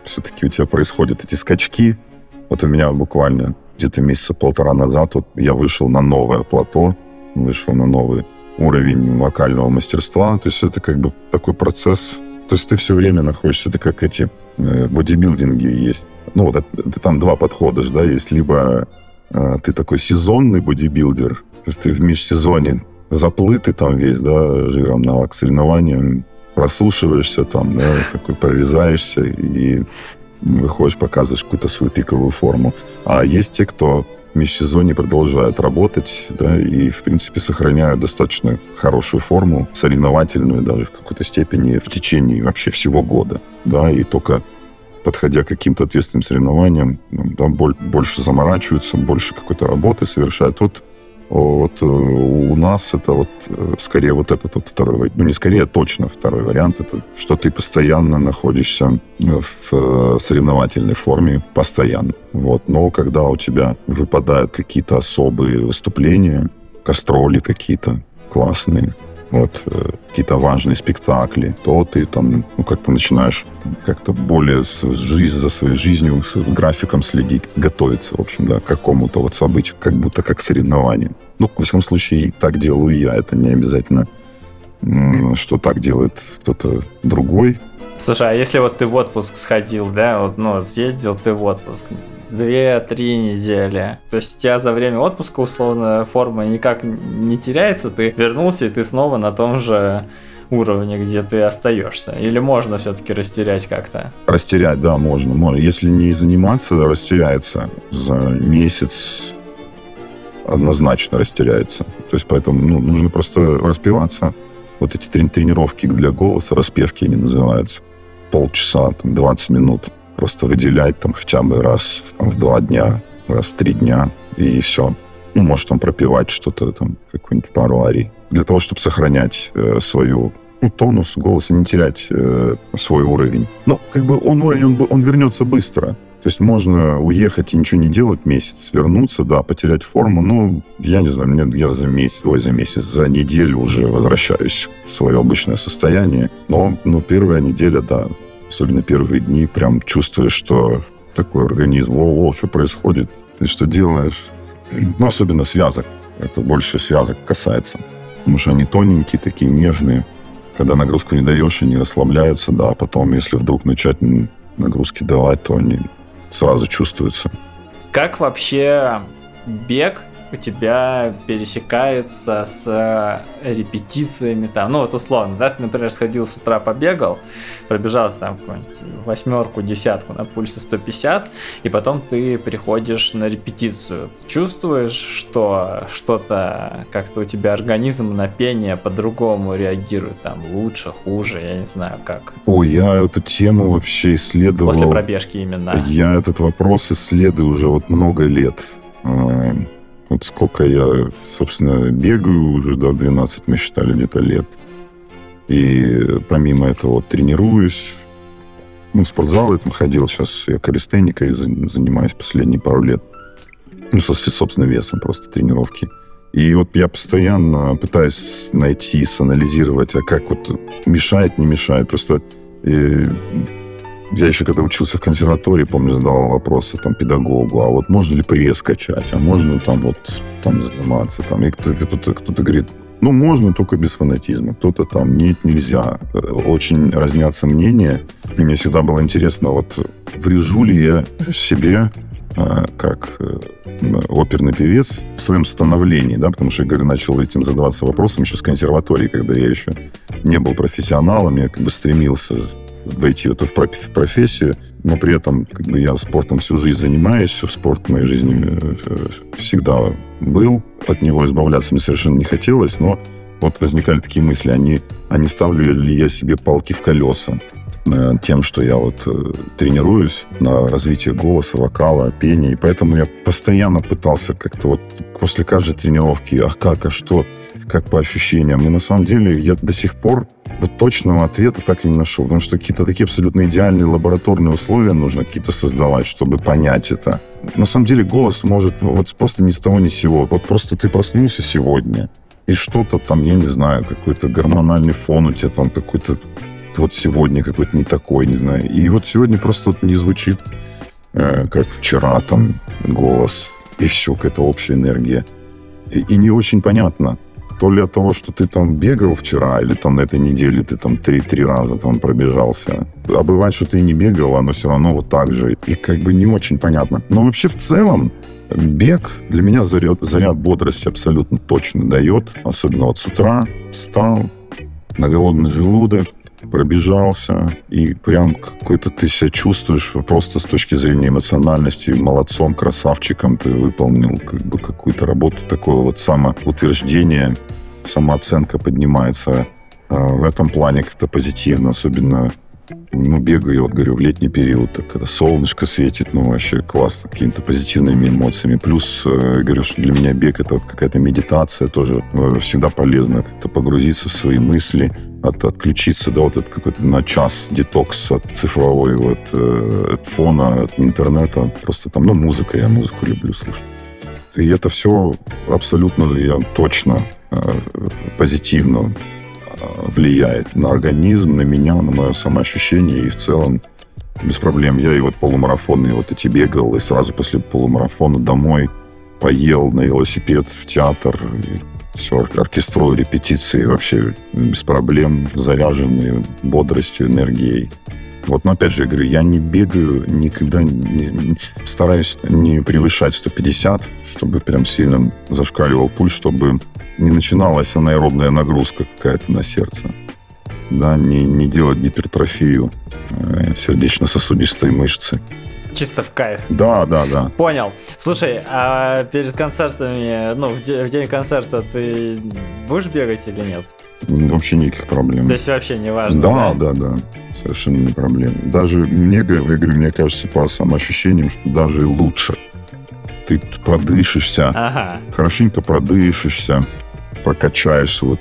все-таки у тебя происходят эти скачки. Вот у меня буквально где-то месяца полтора назад вот я вышел на новое плато, вышел на новый уровень вокального мастерства. То есть это как бы такой процесс. То есть ты все время находишься, это как эти э, бодибилдинги есть. Ну, вот это, там два подхода, да, есть либо э, ты такой сезонный бодибилдер, то есть ты в межсезонье заплытый там весь, да, жиром на соревнованиям, прослушиваешься там, да, такой прорезаешься и выходишь, показываешь какую-то свою пиковую форму. А есть те, кто в межсезонье продолжают работать, да, и, в принципе, сохраняют достаточно хорошую форму, соревновательную даже в какой-то степени в течение вообще всего года, да, и только подходя к каким-то ответственным соревнованиям, да, больше заморачиваются, больше какой-то работы совершают. Тут вот э, у нас это вот э, скорее вот этот вот второй, ну не скорее, а точно второй вариант, это что ты постоянно находишься в э, соревновательной форме, постоянно. Вот. Но когда у тебя выпадают какие-то особые выступления, кастроли какие-то классные, вот, э, какие-то важные спектакли, то ты там, ну, как-то начинаешь как-то более с, жизнь, за своей жизнью, с графиком следить, готовиться, в общем, да, к какому-то вот событию, как будто как соревнование. Ну, во всяком случае, так делаю я. Это не обязательно, что так делает кто-то другой. Слушай, а если вот ты в отпуск сходил, да, вот, ну, съездил ты в отпуск, две-три недели. То есть у тебя за время отпуска, условно, форма никак не теряется, ты вернулся, и ты снова на том же уровне, где ты остаешься? Или можно все-таки растерять как-то? Растерять, да, можно. Если не заниматься, растеряется за месяц однозначно растеряется. То есть поэтому ну, нужно просто распеваться. Вот эти тренировки для голоса, распевки они называются. Полчаса, там, 20 минут просто выделять там хотя бы раз в два дня, раз в три дня, и все. Ну, может, там пропивать что-то, там, какую-нибудь пару арий. Для того, чтобы сохранять э, свою ну, тонус голоса, не терять э, свой уровень. Но как бы он уровень, он, он вернется быстро. То есть можно уехать и ничего не делать месяц, вернуться, да, потерять форму. Ну, я не знаю, мне, я за месяц, ой, за месяц, за неделю уже возвращаюсь в свое обычное состояние. Но, ну, первая неделя, да, особенно первые дни, прям чувствуешь, что такой организм, о, о, что происходит, ты что делаешь? Ну, особенно связок. Это больше связок касается. Потому что они тоненькие, такие нежные. Когда нагрузку не даешь, они расслабляются, да, а потом, если вдруг начать нагрузки давать, то они сразу чувствуются. Как вообще бег у тебя пересекается с э, репетициями там, ну вот условно, да, ты, например, сходил с утра побегал, пробежал там какую-нибудь восьмерку, десятку на пульсе 150, и потом ты приходишь на репетицию. Ты чувствуешь, что что-то как-то у тебя организм на пение по-другому реагирует, там лучше, хуже, я не знаю как. О, я эту тему вообще исследовал. После пробежки именно. Я этот вопрос исследую уже вот много лет вот сколько я, собственно, бегаю уже, да, 12 мы считали где-то лет. И помимо этого тренируюсь. Ну, в спортзал этом ходил. Сейчас я калистеникой занимаюсь последние пару лет. Ну, со собственным весом просто тренировки. И вот я постоянно пытаюсь найти, санализировать, а как вот мешает, не мешает. Просто э, я еще когда учился в консерватории, помню, задавал вопросы там педагогу, а вот можно ли пресс качать, а можно там вот там заниматься, там, и кто-то, кто-то, кто-то говорит, Ну, можно только без фанатизма. Кто-то там, нет, нельзя. Э, очень разнятся мнения. И мне всегда было интересно, вот врежу ли я себе э, как э, оперный певец в своем становлении, да, потому что я, говорю, начал этим задаваться вопросом еще с консерватории, когда я еще не был профессионалом, я как бы стремился войти в эту профессию, но при этом как бы я спортом всю жизнь занимаюсь, спорт в моей жизни всегда был, от него избавляться мне совершенно не хотелось, но вот возникали такие мысли, они, а не ставлю ли я себе палки в колеса? э, тем, что я вот э, тренируюсь на развитие голоса, вокала, пения, и поэтому я постоянно пытался как-то вот после каждой тренировки, а как, а что, как по ощущениям. И на самом деле я до сих пор вот точного ответа так и не нашел, потому что какие-то такие абсолютно идеальные лабораторные условия нужно какие-то создавать, чтобы понять это. На самом деле голос может вот просто ни с того ни с сего. Вот просто ты проснулся сегодня, и что-то там, я не знаю, какой-то гормональный фон у тебя там какой-то вот сегодня какой-то не такой, не знаю. И вот сегодня просто вот не звучит, э, как вчера там голос, и все, какая-то общая энергия. И, и не очень понятно, то ли от того, что ты там бегал вчера, или там на этой неделе ты там три-три раза там пробежался. А бывает, что ты не бегал, оно все равно вот так же. И как бы не очень понятно. Но вообще в целом бег для меня заряд, заряд бодрости абсолютно точно дает. Особенно вот с утра встал на голодный желудок, пробежался, и прям какой-то ты себя чувствуешь просто с точки зрения эмоциональности молодцом, красавчиком, ты выполнил как бы какую-то работу, такое вот самоутверждение, самооценка поднимается. А в этом плане как-то позитивно, особенно ну, бегаю, вот говорю, в летний период, так, когда солнышко светит, ну, вообще классно, какими-то позитивными эмоциями. Плюс, э, говорю, что для меня бег это вот какая-то медитация, тоже э, всегда полезно как-то погрузиться в свои мысли, от, отключиться, да, вот это какой-то на час детокс от цифровой вот э, фона, от интернета, просто там, ну, музыка, я музыку люблю слушать. И это все абсолютно, я точно э, позитивно влияет на организм, на меня, на мое самоощущение и в целом без проблем. Я и вот полумарафонные вот эти бегал, и сразу после полумарафона домой поел на велосипед в театр, и все, оркеструю репетиции вообще без проблем, заряженные бодростью, энергией. Вот, но опять же, я говорю, я не бегаю, никогда не, не, стараюсь не превышать 150, чтобы прям сильно зашкаливал пульс, чтобы не начиналась анаэробная нагрузка какая-то на сердце. Да, не, не делать гипертрофию э, сердечно-сосудистой мышцы. Чисто в кайф. Да, да, да. Понял. Слушай, а перед концертами, ну, в, де- в день концерта ты будешь бегать или нет? Вообще никаких проблем. То есть вообще не важно, да? Да, да, да. Совершенно не проблема. Даже мне, я говорю, мне кажется, по самоощущениям, что даже лучше. Ты продышишься, ага. хорошенько продышишься, прокачаешь вот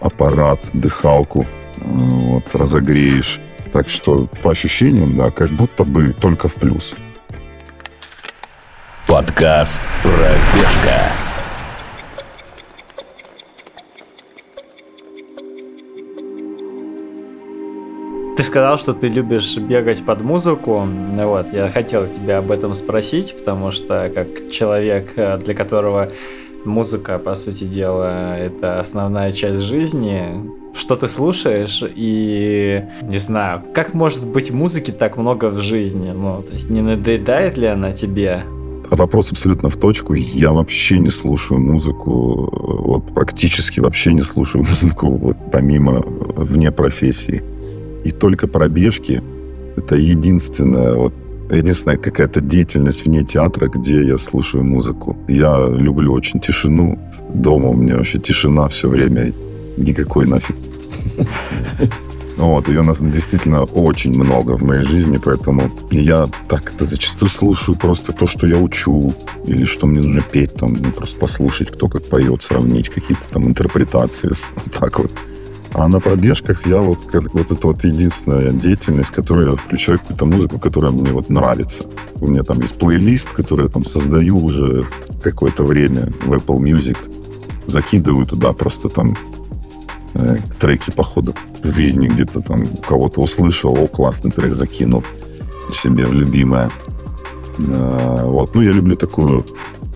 аппарат, дыхалку, э, вот, разогреешь. Так что по ощущениям, да, как будто бы только в плюс. Подкаст «Пробежка». Ты сказал, что ты любишь бегать под музыку. Вот, я хотел тебя об этом спросить, потому что как человек, э, для которого музыка, по сути дела, это основная часть жизни. Что ты слушаешь и не знаю, как может быть музыки так много в жизни? Ну, то есть не надоедает ли она тебе? А вопрос абсолютно в точку. Я вообще не слушаю музыку, вот практически вообще не слушаю музыку, вот помимо вне профессии. И только пробежки это единственное вот единственная какая-то деятельность вне театра, где я слушаю музыку. Я люблю очень тишину. Дома у меня вообще тишина все время. Никакой нафиг. Вот, ее действительно очень много в моей жизни, поэтому я так это зачастую слушаю просто то, что я учу, или что мне нужно петь, там, ну, просто послушать, кто как поет, сравнить какие-то там интерпретации, вот так вот. А на пробежках я вот, вот это вот единственная деятельность, которую я включаю какую-то музыку, которая мне вот нравится. У меня там есть плейлист, который я там создаю уже какое-то время в Apple Music. Закидываю туда просто там э, треки по ходу в жизни где-то там кого-то услышал, о, классный трек закинул себе любимое. Э, вот. Ну, я люблю такую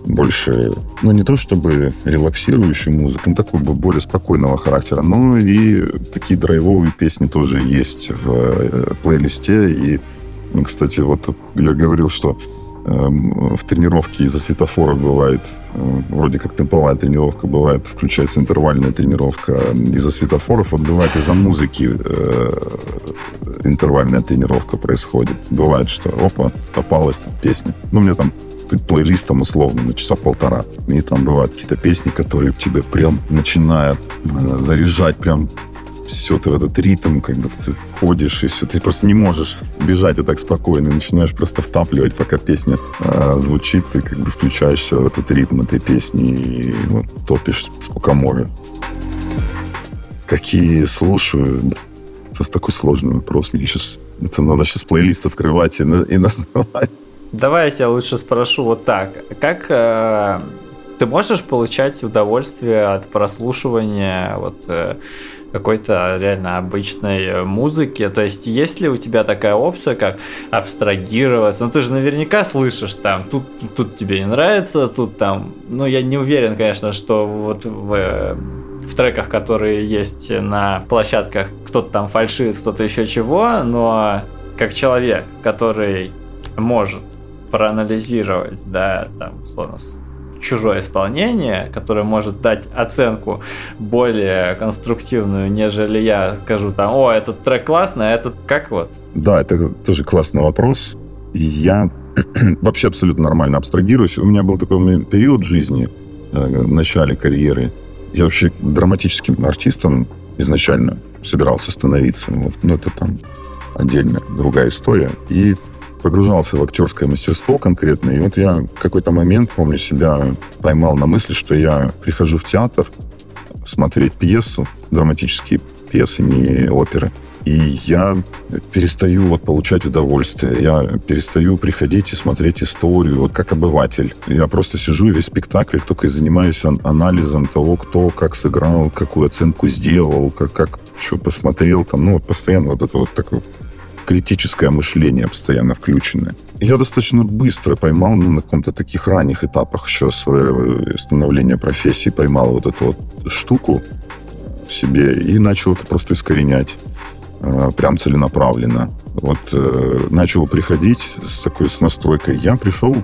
больше, ну, не то чтобы релаксирующую музыку, ну, такой бы более спокойного характера, но и такие драйвовые песни тоже есть в э, плейлисте. И, кстати, вот я говорил, что Эм, в тренировке из-за светофоров бывает, э, вроде как темповая тренировка, бывает, включается интервальная тренировка. Из-за светофоров, вот бывает из-за музыки э, интервальная тренировка происходит. Бывает, что, опа, попалась там песня. Ну, мне там плейлист там условно на часа полтора. И там бывают какие-то песни, которые тебе прям начинают э, заряжать прям все, ты в этот ритм как бы ты входишь, и все, ты просто не можешь бежать вот так спокойно, начинаешь просто втапливать, пока песня э, звучит, ты как бы включаешься в этот ритм этой песни и вот топишь сколько можешь. Какие слушаю? Это такой сложный вопрос. Мне сейчас это надо сейчас плейлист открывать и, и называть. Давай я тебя лучше спрошу вот так. Как э, ты можешь получать удовольствие от прослушивания вот э, какой-то реально обычной музыки. То есть, есть ли у тебя такая опция, как абстрагироваться? Ну, ты же наверняка слышишь там, тут, тут тебе не нравится, тут там... Ну, я не уверен, конечно, что вот в, в треках, которые есть на площадках, кто-то там фальшивит, кто-то еще чего, но как человек, который может проанализировать, да, там, условно, чужое исполнение, которое может дать оценку более конструктивную, нежели я скажу там, о, этот трек классный, а этот как вот? Да, это тоже классный вопрос. Я вообще абсолютно нормально абстрагируюсь. У меня был такой период жизни, э, в начале карьеры. Я вообще драматическим артистом изначально собирался становиться. Вот. Но это там отдельная другая история. И погружался в актерское мастерство конкретно. И вот я какой-то момент, помню, себя поймал на мысли, что я прихожу в театр смотреть пьесу, драматические пьесы, не оперы. И я перестаю вот получать удовольствие. Я перестаю приходить и смотреть историю, вот как обыватель. Я просто сижу и весь спектакль только и занимаюсь анализом того, кто как сыграл, какую оценку сделал, как, как что посмотрел. Там, ну, вот постоянно вот это вот такое критическое мышление постоянно включенное. Я достаточно быстро поймал, ну, на каком-то таких ранних этапах еще своего становления профессии, поймал вот эту вот штуку себе и начал это просто искоренять э, прям целенаправленно. Вот э, начал приходить с такой с настройкой. Я пришел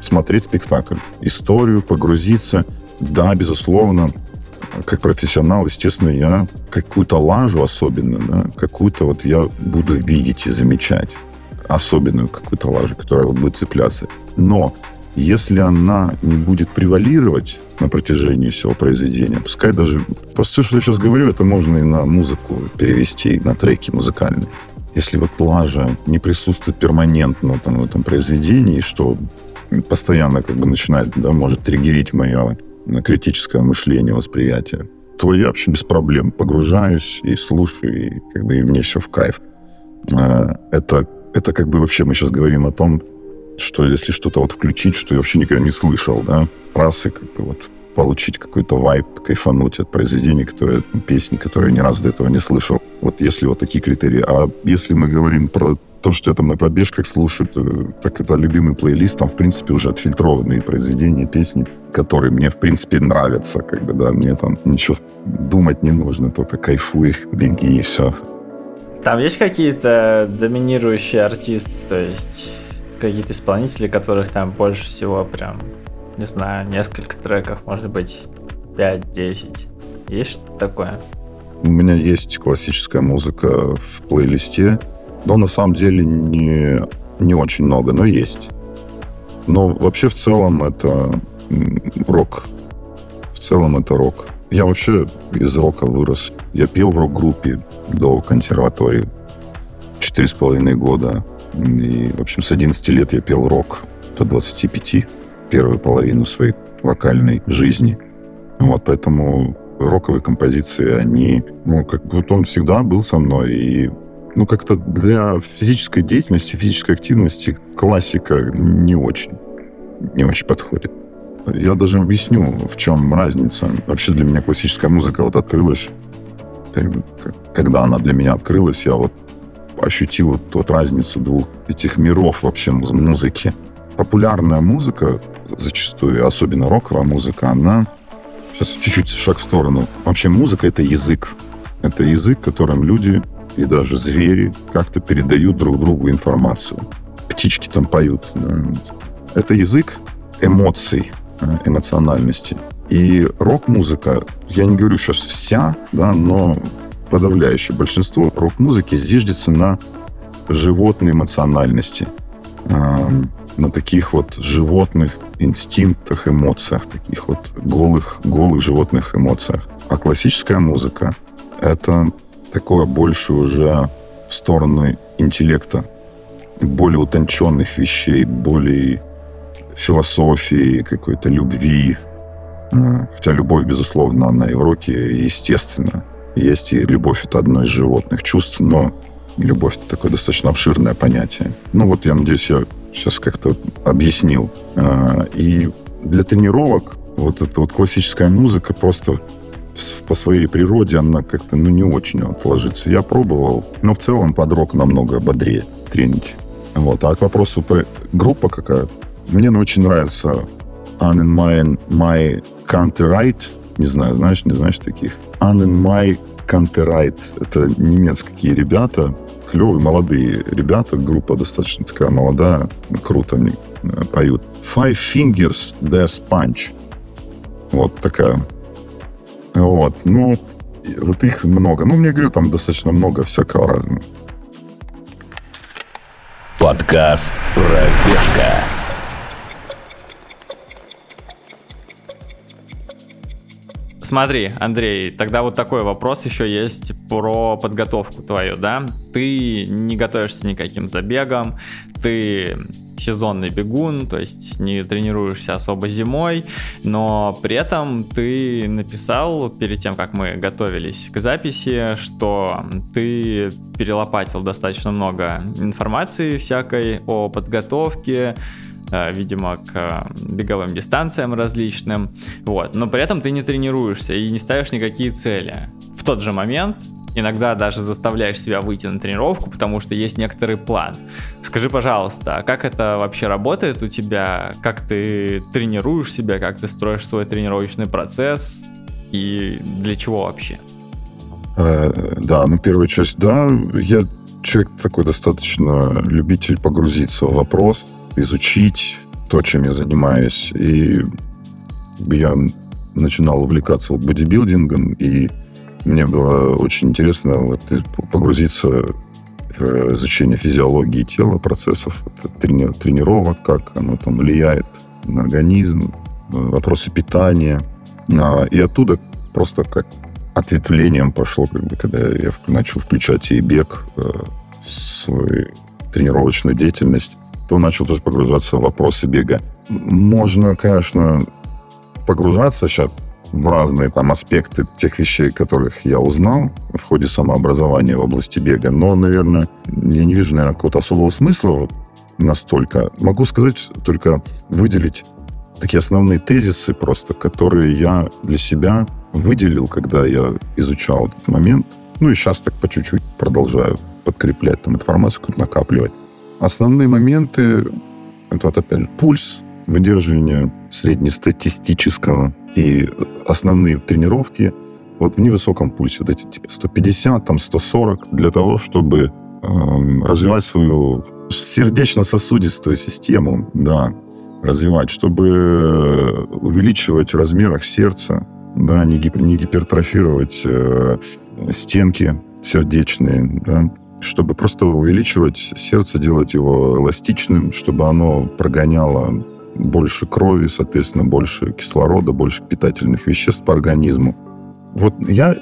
смотреть спектакль, историю, погрузиться. Да, безусловно, как профессионал, естественно, я какую-то лажу особенно, да, какую-то вот я буду видеть и замечать. Особенную какую-то лажу, которая вот будет цепляться. Но если она не будет превалировать на протяжении всего произведения, пускай даже... Просто что я сейчас говорю, это можно и на музыку перевести, на треки музыкальные. Если вот лажа не присутствует перманентно там, в этом произведении, что постоянно как бы начинает, да, может триггерить мое критическое мышление, восприятие, то я вообще без проблем погружаюсь и слушаю, и, как бы, и мне все в кайф. А, это, это как бы вообще мы сейчас говорим о том, что если что-то вот включить, что я вообще никогда не слышал, да, раз и как бы вот получить какой-то вайп, кайфануть от произведений, которые, песни, которые я ни разу до этого не слышал. Вот если вот такие критерии. А если мы говорим про то, что я там на пробежках слушаю, так это любимый плейлист, там, в принципе, уже отфильтрованные произведения, песни, которые мне, в принципе, нравятся, как бы, да, мне там ничего думать не нужно, только кайфуй, беги и все. Там есть какие-то доминирующие артисты, то есть какие-то исполнители, которых там больше всего прям, не знаю, несколько треков, может быть, 5-10. Есть что-то такое? У меня есть классическая музыка в плейлисте, но на самом деле не, не очень много, но есть. Но вообще в целом это рок. В целом это рок. Я вообще из рока вырос. Я пел в рок-группе до консерватории. Четыре с половиной года. И, в общем, с 11 лет я пел рок до 25, первую половину своей вокальной жизни. Вот, поэтому роковые композиции, они, ну, как вот он всегда был со мной, и ну, как-то для физической деятельности, физической активности классика не очень, не очень подходит. Я даже объясню, в чем разница. Вообще для меня классическая музыка вот открылась, когда она для меня открылась, я вот ощутил вот, вот разницу двух этих миров вообще музыки. Популярная музыка зачастую, особенно роковая музыка, она... Сейчас чуть-чуть шаг в сторону. Вообще музыка — это язык. Это язык, которым люди и даже звери как-то передают друг другу информацию. Птички там поют. Это язык эмоций, э, эмоциональности. И рок-музыка, я не говорю сейчас вся, да, но подавляющее большинство рок-музыки зиждется на животной эмоциональности, э, на таких вот животных инстинктах, эмоциях, таких вот голых, голых животных эмоциях. А классическая музыка — это такое больше уже в сторону интеллекта, более утонченных вещей, более философии, какой-то любви. Хотя любовь, безусловно, она и в роке, естественно. Есть и любовь — это одно из животных чувств, но любовь — это такое достаточно обширное понятие. Ну вот, я надеюсь, я сейчас как-то объяснил. А, и для тренировок вот эта вот классическая музыка просто по своей природе она как-то ну, не очень вот ложится. Я пробовал, но в целом под рок намного бодрее тренить. Вот. А к вопросу про группа какая? Мне ну, очень нравится An in My, my Counterright. Не знаю, знаешь, не знаешь таких? An in My Counterright. Это немецкие ребята, клевые, молодые ребята. Группа достаточно такая молодая, круто они э, поют. Five Fingers Death Punch. Вот такая вот. Ну, вот их много. Ну, мне говорю, там достаточно много всякого разного. Подкаст «Пробежка». Смотри, Андрей, тогда вот такой вопрос еще есть про подготовку твою, да? Ты не готовишься никаким забегом, ты сезонный бегун, то есть не тренируешься особо зимой, но при этом ты написал перед тем, как мы готовились к записи, что ты перелопатил достаточно много информации всякой о подготовке, видимо, к беговым дистанциям различным, вот, но при этом ты не тренируешься и не ставишь никакие цели. В тот же момент иногда даже заставляешь себя выйти на тренировку, потому что есть некоторый план. Скажи, пожалуйста, а как это вообще работает у тебя? Как ты тренируешь себя? Как ты строишь свой тренировочный процесс? И для чего вообще? Э, да, ну первая часть, да, я человек такой достаточно любитель погрузиться в вопрос, изучить то, чем я занимаюсь. И я начинал увлекаться бодибилдингом, и мне было очень интересно вот погрузиться в изучение физиологии тела, процессов трени- тренировок, как оно там влияет на организм, вопросы питания. А, и оттуда просто как ответвлением пошло, как бы, когда я начал включать и бег э, свою тренировочную деятельность то начал тоже погружаться в вопросы бега. Можно, конечно, погружаться сейчас в разные там аспекты тех вещей, которых я узнал в ходе самообразования в области бега, но, наверное, я не вижу, наверное, какого-то особого смысла настолько. Могу сказать, только выделить такие основные тезисы просто, которые я для себя выделил, когда я изучал этот момент. Ну и сейчас так по чуть-чуть продолжаю подкреплять там информацию, накапливать. Основные моменты — это, вот опять же, пульс, выдерживание среднестатистического и основные тренировки вот в невысоком пульсе, вот эти типа 150, там 140, для того, чтобы э, развивать свою сердечно-сосудистую систему, да, развивать, чтобы увеличивать в размерах сердца, да, не, гип, не гипертрофировать э, стенки сердечные, да, чтобы просто увеличивать сердце, делать его эластичным, чтобы оно прогоняло больше крови, соответственно, больше кислорода, больше питательных веществ по организму. Вот я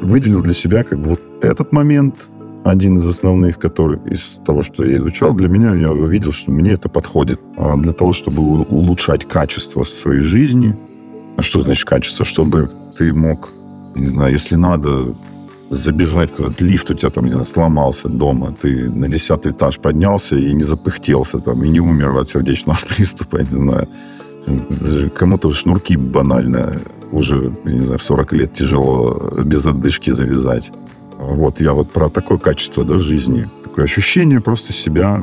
выделил для себя как бы вот этот момент, один из основных, который из того, что я изучал, для меня я увидел, что мне это подходит. А для того, чтобы улучшать качество своей жизни, а что значит качество? Чтобы ты мог, не знаю, если надо, забежать куда-то, лифт у тебя там, не знаю, сломался дома, ты на десятый этаж поднялся и не запыхтелся там, и не умер от сердечного приступа, я не знаю. Кому-то шнурки банально уже, я не знаю, в 40 лет тяжело без отдышки завязать. Вот я вот про такое качество да, жизни, такое ощущение просто себя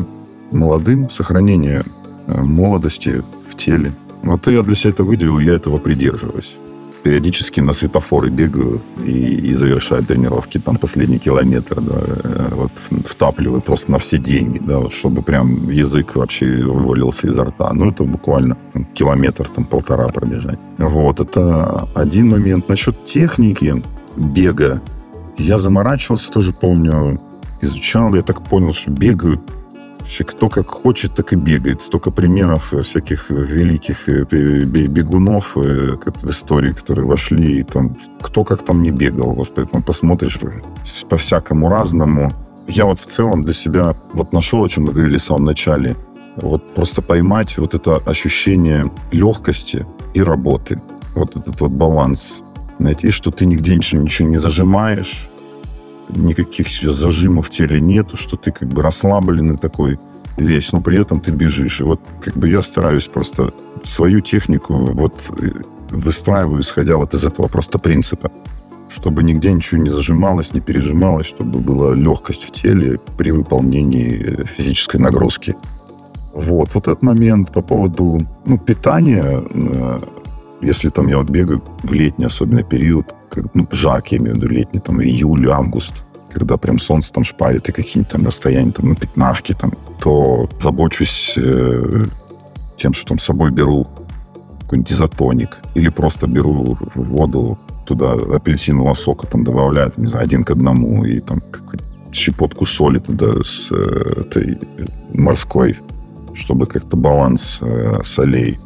молодым, сохранение э, молодости в теле. Вот я для себя это выделил, я этого придерживаюсь периодически на светофоры бегаю и, и завершаю тренировки, там, последний километр, да, э, вот, втапливаю просто на все деньги, да, вот, чтобы прям язык вообще вывалился изо рта. Ну, это буквально там, километр, там, полтора пробежать. Вот, это один момент. Насчет техники бега, я заморачивался, тоже помню, изучал, я так понял, что бегают кто как хочет, так и бегает. Столько примеров всяких великих э, бегунов э, в истории, которые вошли, и там кто как там не бегал. Господи, там посмотришь по-всякому разному. Я вот в целом для себя вот нашел, о чем мы говорили в самом начале. Вот просто поймать вот это ощущение легкости и работы. Вот этот вот баланс. Найти, что ты нигде ничего, ничего не зажимаешь, никаких себе зажимов в теле нету, что ты как бы расслабленный такой весь, но при этом ты бежишь. И вот как бы я стараюсь просто свою технику вот э, выстраиваю, исходя вот из этого просто принципа чтобы нигде ничего не зажималось, не пережималось, чтобы была легкость в теле при выполнении физической нагрузки. Вот, вот этот момент по поводу ну, питания, э, если там я вот бегаю в летний особенно период, ну, жаркий, я имею в виду летний, там, июль, август, когда прям солнце там шпарит и какие-нибудь там расстояния там на пятнашки, там, то забочусь э, тем, что там с собой беру какой-нибудь изотоник или просто беру воду туда апельсинового сока там добавляю, не знаю, один к одному и там щепотку соли туда с э, этой морской, чтобы как-то баланс э, солей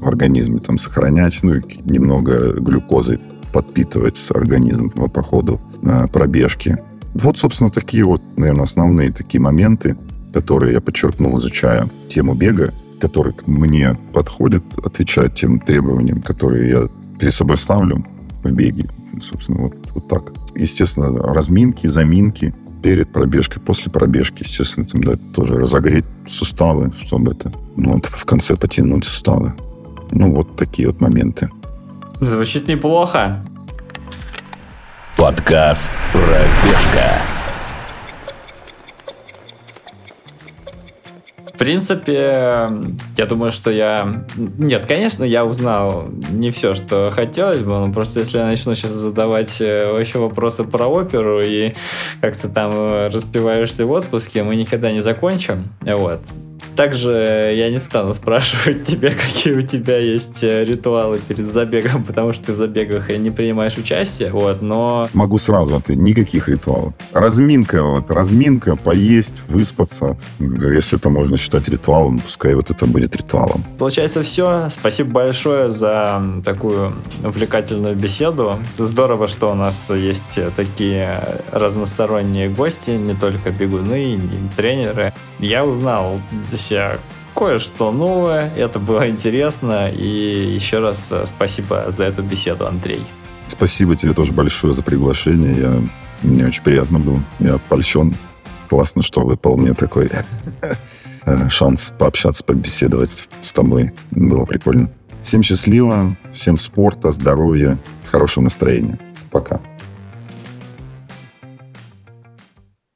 в организме там сохранять, ну и немного глюкозы подпитывать организм по ходу э, пробежки. Вот, собственно, такие вот, наверное, основные такие моменты, которые я подчеркнул, изучая тему бега, который мне подходит, отвечает тем требованиям, которые я перед собой ставлю в беге. Собственно, вот, вот так. Естественно, разминки, заминки перед пробежкой, после пробежки, естественно, там, да, тоже разогреть суставы, чтобы это, ну, это в конце потянуть суставы. Ну, вот такие вот моменты. Звучит неплохо. Подкаст «Пробежка». В принципе, я думаю, что я... Нет, конечно, я узнал не все, что хотелось бы, но просто если я начну сейчас задавать э, вообще вопросы про оперу и как ты там э, распиваешься в отпуске, мы никогда не закончим. Вот. Также я не стану спрашивать тебя, какие у тебя есть э, ритуалы перед забегом, потому что ты в забегах не принимаешь участие, вот, но... Могу сразу ответить, никаких ритуалов. Разминка, вот, разминка, поесть, выспаться. Если это можно считать ритуалом, пускай вот это будет ритуалом. Получается все. Спасибо большое за такую увлекательную беседу. Здорово, что у нас есть такие разносторонние гости, не только бегуны, не тренеры. Я узнал себя кое-что новое. Это было интересно. И еще раз э, спасибо за эту беседу, Андрей. Спасибо тебе тоже большое за приглашение. Я, мне очень приятно было. Я польщен. Классно, что выпал мне такой э, шанс пообщаться, побеседовать с тобой. Было прикольно. Всем счастливо, всем спорта, здоровья, хорошего настроения. Пока.